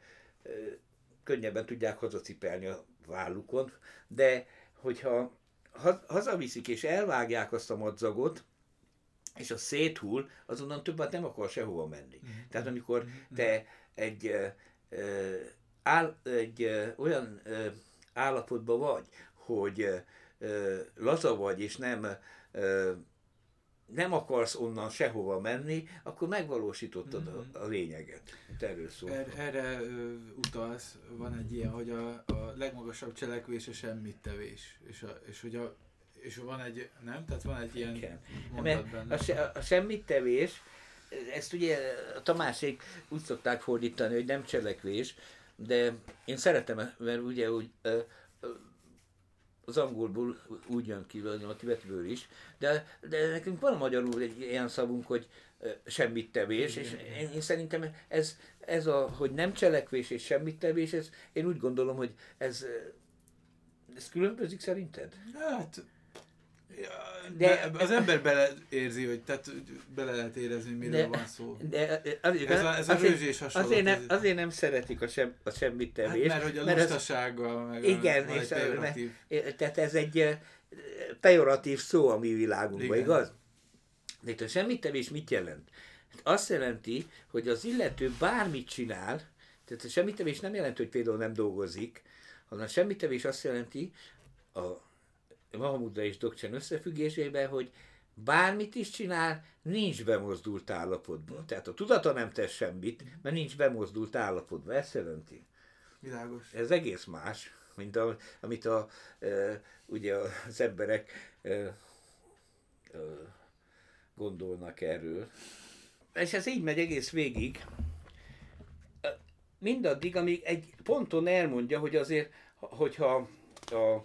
könnyebben tudják hazacipelni a vállukon, de hogyha hazaviszik és elvágják azt a madzagot, és a széthull, azonnan többet nem akar sehova menni. Mm. Tehát amikor mhm. te egy, ö, áll, egy ö, olyan ö, állapotban vagy, hogy ö, laza vagy, és nem ö, nem akarsz onnan sehova menni, akkor megvalósítottad mm-hmm. a, a lényeget. Erről szól. Er, erre ö, utalsz, van egy ilyen, hogy a, a legmagasabb cselekvés a semmit tevés. És, a, és hogy a, és van egy, nem? Tehát van egy ilyen Igen. mondat benne. A, se, a semmit tevés, ezt ugye a Tamásék úgy szokták fordítani, hogy nem cselekvés, de én szeretem, mert ugye úgy az angolból úgy jön ki, a tibetből is, de, de nekünk van magyarul egy ilyen szavunk, hogy semmit tevés, és én, én szerintem ez, ez a, hogy nem cselekvés és semmit tevés, ez, én úgy gondolom, hogy ez, ez különbözik szerinted? Hát de az ember beleérzi, hogy tehát bele lehet érezni, miről de, van szó. De, azért, ez a, ez a azért, rőzsés hasonló. Azért nem, azért nem szeretik a, sem, a semmit tevés. Hát, mert hogy a mert lustasággal, meg igen, a, és. A, tehát ez egy pejoratív szó a mi világunkban, igen. igaz? De a semmit tevés mit jelent? Azt jelenti, hogy az illető bármit csinál, tehát a semmit tevés nem jelenti, hogy például nem dolgozik, hanem a semmit tevés azt jelenti, a Mahamudra és Dokcsen összefüggésében, hogy bármit is csinál, nincs bemozdult állapotban. Tehát a tudata nem tesz semmit, mert nincs bemozdult állapotban. Ezt jelenti. Világos. Ez egész más, mint a, amit a, e, ugye az emberek e, e, gondolnak erről. És ez így megy egész végig, mindaddig, amíg egy ponton elmondja, hogy azért, hogyha a, a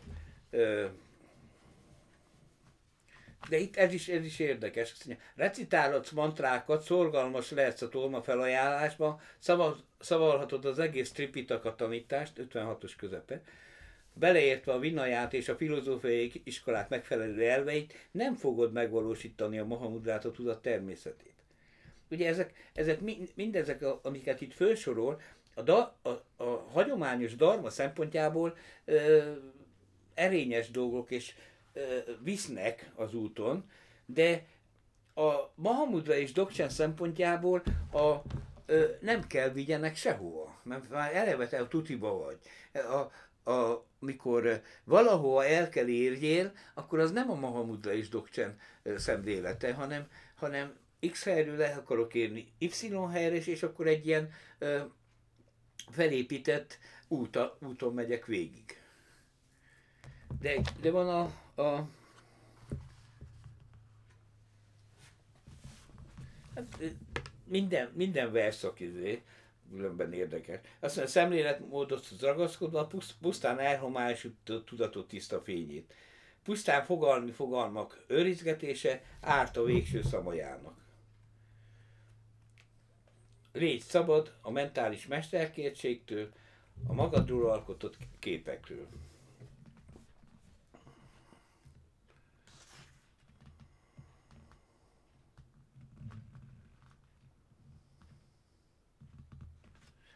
de itt ez is, ez is érdekes. Recitálhatsz mantrákat, szorgalmas lehetsz a tolma felajánlásban, szaval, szavalhatod az egész tripitaka tanítást, 56-os közepe, beleértve a vinaját és a filozófiai iskolák megfelelő elveit, nem fogod megvalósítani a Mahamudrát a tudat természetét. Ugye ezek, ezek mindezek, amiket itt felsorol, a, da, a, a hagyományos darma szempontjából ö, erényes dolgok, és visznek az úton, de a Mahamudra és Dokcsán szempontjából a, ö, nem kell vigyenek sehova, mert már eleve te a tutiba vagy. A, a, mikor valahova el kell érjél, akkor az nem a Mahamudra és Dokcsán szemlélete, hanem, hanem X helyről le akarok érni Y helyre, és akkor egy ilyen ö, felépített úta, úton megyek végig. De, de van a, a hát, minden, minden verszak izé, különben érdekes. Azt mondja, a szemléletmódot ragaszkodva pusztán elhomályosító tudatot tiszta fényét. Pusztán fogalmi fogalmak őrizgetése árt a végső szamajának. Légy szabad a mentális mesterkértségtől, a magadról alkotott képekről.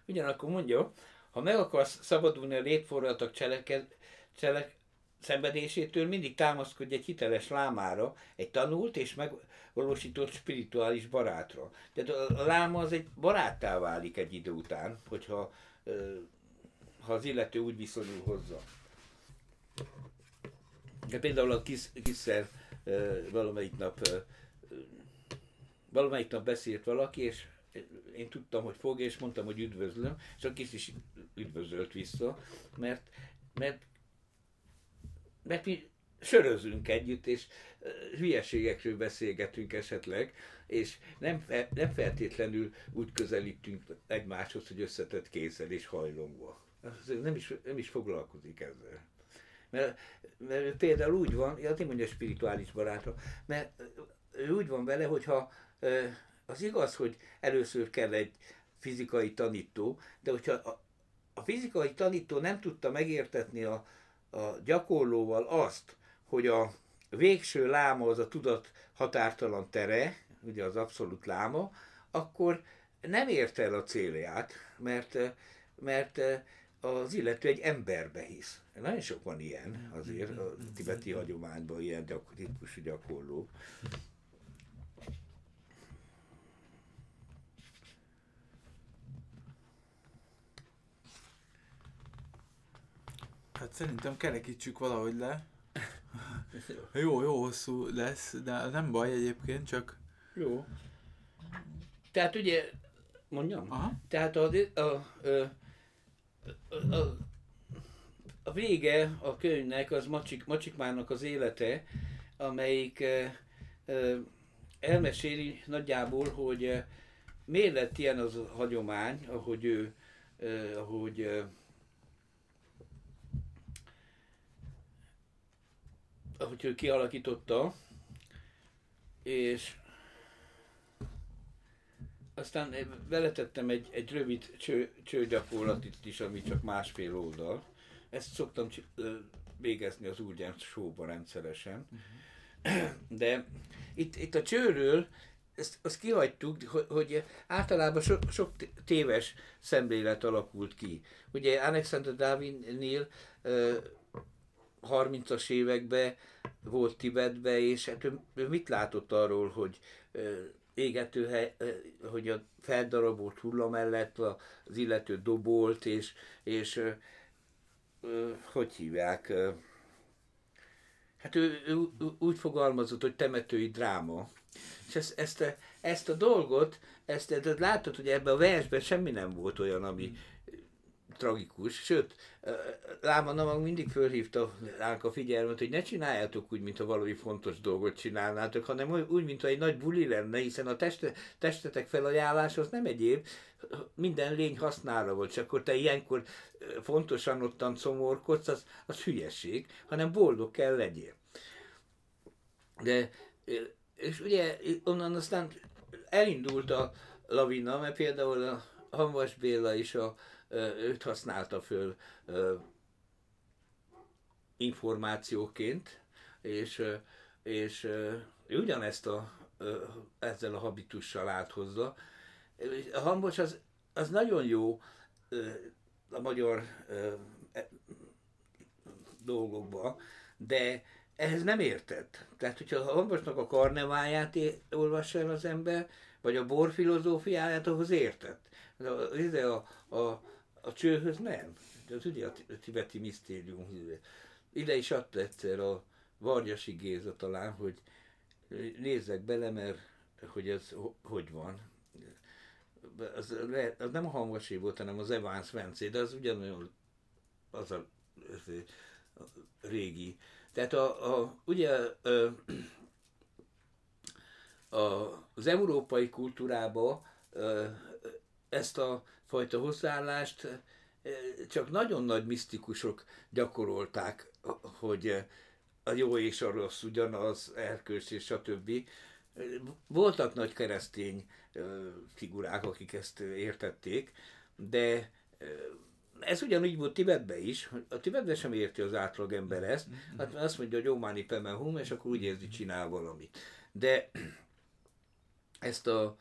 Ugyanakkor mondja, ha meg akarsz szabadulni a létforratok cseleked, cselek, szenvedésétől, mindig támaszkodj egy hiteles lámára, egy tanult és megvalósított spirituális barátra. Tehát a, láma az egy baráttá válik egy idő után, hogyha ha az illető úgy viszonyul hozzá. De például a kis, valamelyik nap valamelyik nap beszélt valaki, és én tudtam, hogy fog, és mondtam, hogy üdvözlöm, és a kis is üdvözölt vissza, mert, mert, mert mi sörözünk együtt, és hülyeségekről beszélgetünk esetleg, és nem, nem feltétlenül úgy közelítünk egymáshoz, hogy összetett kézzel és hajlongva. Nem is, nem is foglalkozik ezzel. Mert, mert például úgy van, ja, nem mondja spirituális barátom, mert ő úgy van vele, hogyha az igaz, hogy először kell egy fizikai tanító, de hogyha a, a fizikai tanító nem tudta megértetni a, a gyakorlóval azt, hogy a végső láma az a tudat határtalan tere, ugye az abszolút láma, akkor nem érte el a célját, mert, mert az illető egy emberbe hisz. Nagyon sok van ilyen azért a tibeti hagyományban, ilyen típusú gyakorló. Hát szerintem kerekítsük valahogy le. jó, jó hosszú lesz, de nem baj egyébként, csak... Jó. Tehát ugye, mondjam? Aha. Tehát a, a, a, a, a vége a könyvnek az Macsik, Macsikmának az élete, amelyik e, e, elmeséli nagyjából, hogy e, miért lett ilyen az a hagyomány, ahogy ő, ahogy ahogy ő kialakította, és aztán beletettem egy, egy rövid cső, csőgyakorlatit is, ami csak másfél oldal. Ezt szoktam végezni az Urgyán showban rendszeresen. Uh-huh. De itt, itt a csőről ezt, azt kihagytuk, hogy, hogy általában so, sok téves szemlélet alakult ki. Ugye Alexander Darwin-nél 30-as években volt Tibetbe, és hát ő, mit látott arról, hogy égető hely, hogy a feldarabolt hulla mellett az illető dobolt, és, és hogy hívják, hát ő, ő, úgy fogalmazott, hogy temetői dráma. És ezt, ezt, a, ezt a dolgot, ezt, ezt látod, hogy ebben a versben semmi nem volt olyan, ami, tragikus, sőt, Láma mag mindig fölhívta ránk a figyelmet, hogy ne csináljátok úgy, mintha valami fontos dolgot csinálnátok, hanem úgy, mintha egy nagy buli lenne, hiszen a teste, testetek felajánlás az nem egyéb, minden lény hasznára volt, csak akkor te ilyenkor fontosan ottan szomorkodsz, az, az hülyeség, hanem boldog kell legyél. De, és ugye onnan aztán elindult a lavina, mert például a Hanvas Béla is a, őt használta föl információként, és, és ugyanezt a, ezzel a habitussal állt hozzá. A hambos az, az nagyon jó a magyar e, dolgokba, de ehhez nem értett. Tehát, hogyha a hambosnak a karneváját olvassa el az ember, vagy a bor filozófiáját, ahhoz értett. De a, a, a, a csőhöz nem. De az ugye a tibeti misztérium. Ide is adta egyszer a Varjasi Géza talán, hogy nézzek bele, mert hogy ez hogy van. Az, az nem a hangosé volt, hanem az Evans Vencé, de az ugyanolyan az a, az a régi. Tehát a, a, ugye a, a, az európai kultúrába ezt a fajta hozzáállást csak nagyon nagy misztikusok gyakorolták, hogy a jó és a rossz ugyanaz, erkölcs és a többi. Voltak nagy keresztény figurák, akik ezt értették, de ez ugyanúgy volt Tibetben is, a Tibetben sem érti az átlagember ezt, hát azt mondja, hogy Ománi Pemehum, és akkor úgy érzi, csinál valamit. De ezt a,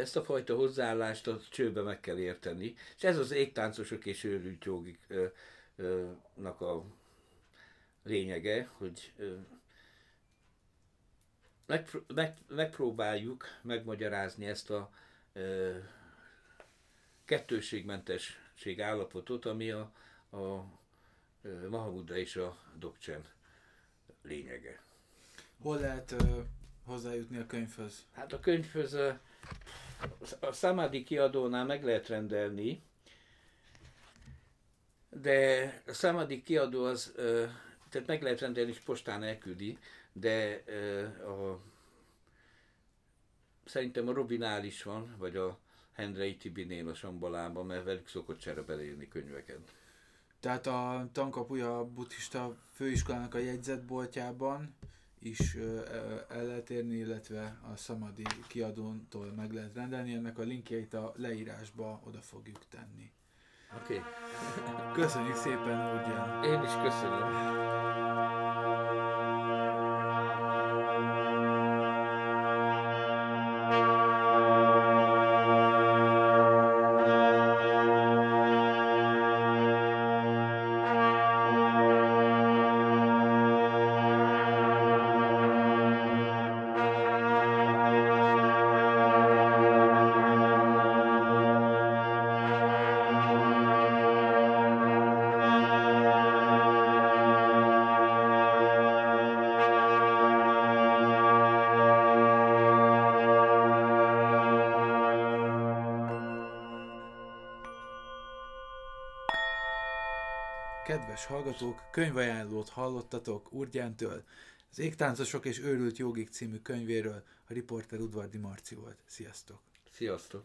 ezt a fajta hozzáállást a csőbe meg kell érteni. És ez az égtáncosok és őrült jogiknak a lényege, hogy megpróbáljuk megmagyarázni ezt a kettőségmentesség állapotot, ami a, a Mahamuda és a Dokcsen lényege. Hol lehet hozzájutni a könyvhöz? Hát a könyvhöz a Samadhi kiadónál meg lehet rendelni, de a Samadhi kiadó az, tehát meg lehet rendelni, és postán elküldi, de a, szerintem a Robinál is van, vagy a Hendrei Tibinél a Sambalában, mert velük szokott cserebelélni könyveket. Tehát a tankapuja buddhista főiskolának a jegyzetboltjában is el lehet érni, illetve a Samadhi kiadóntól meg lehet rendelni. Ennek a linkjeit a leírásba oda fogjuk tenni. Oké. Okay. Köszönjük szépen, Úrgyán! Én is köszönöm. Kedves hallgatók, könyvajánlót hallottatok Urgyántől, az Égtáncosok és őrült jogik című könyvéről a riporter Udvardi Marci volt. Sziasztok! Sziasztok!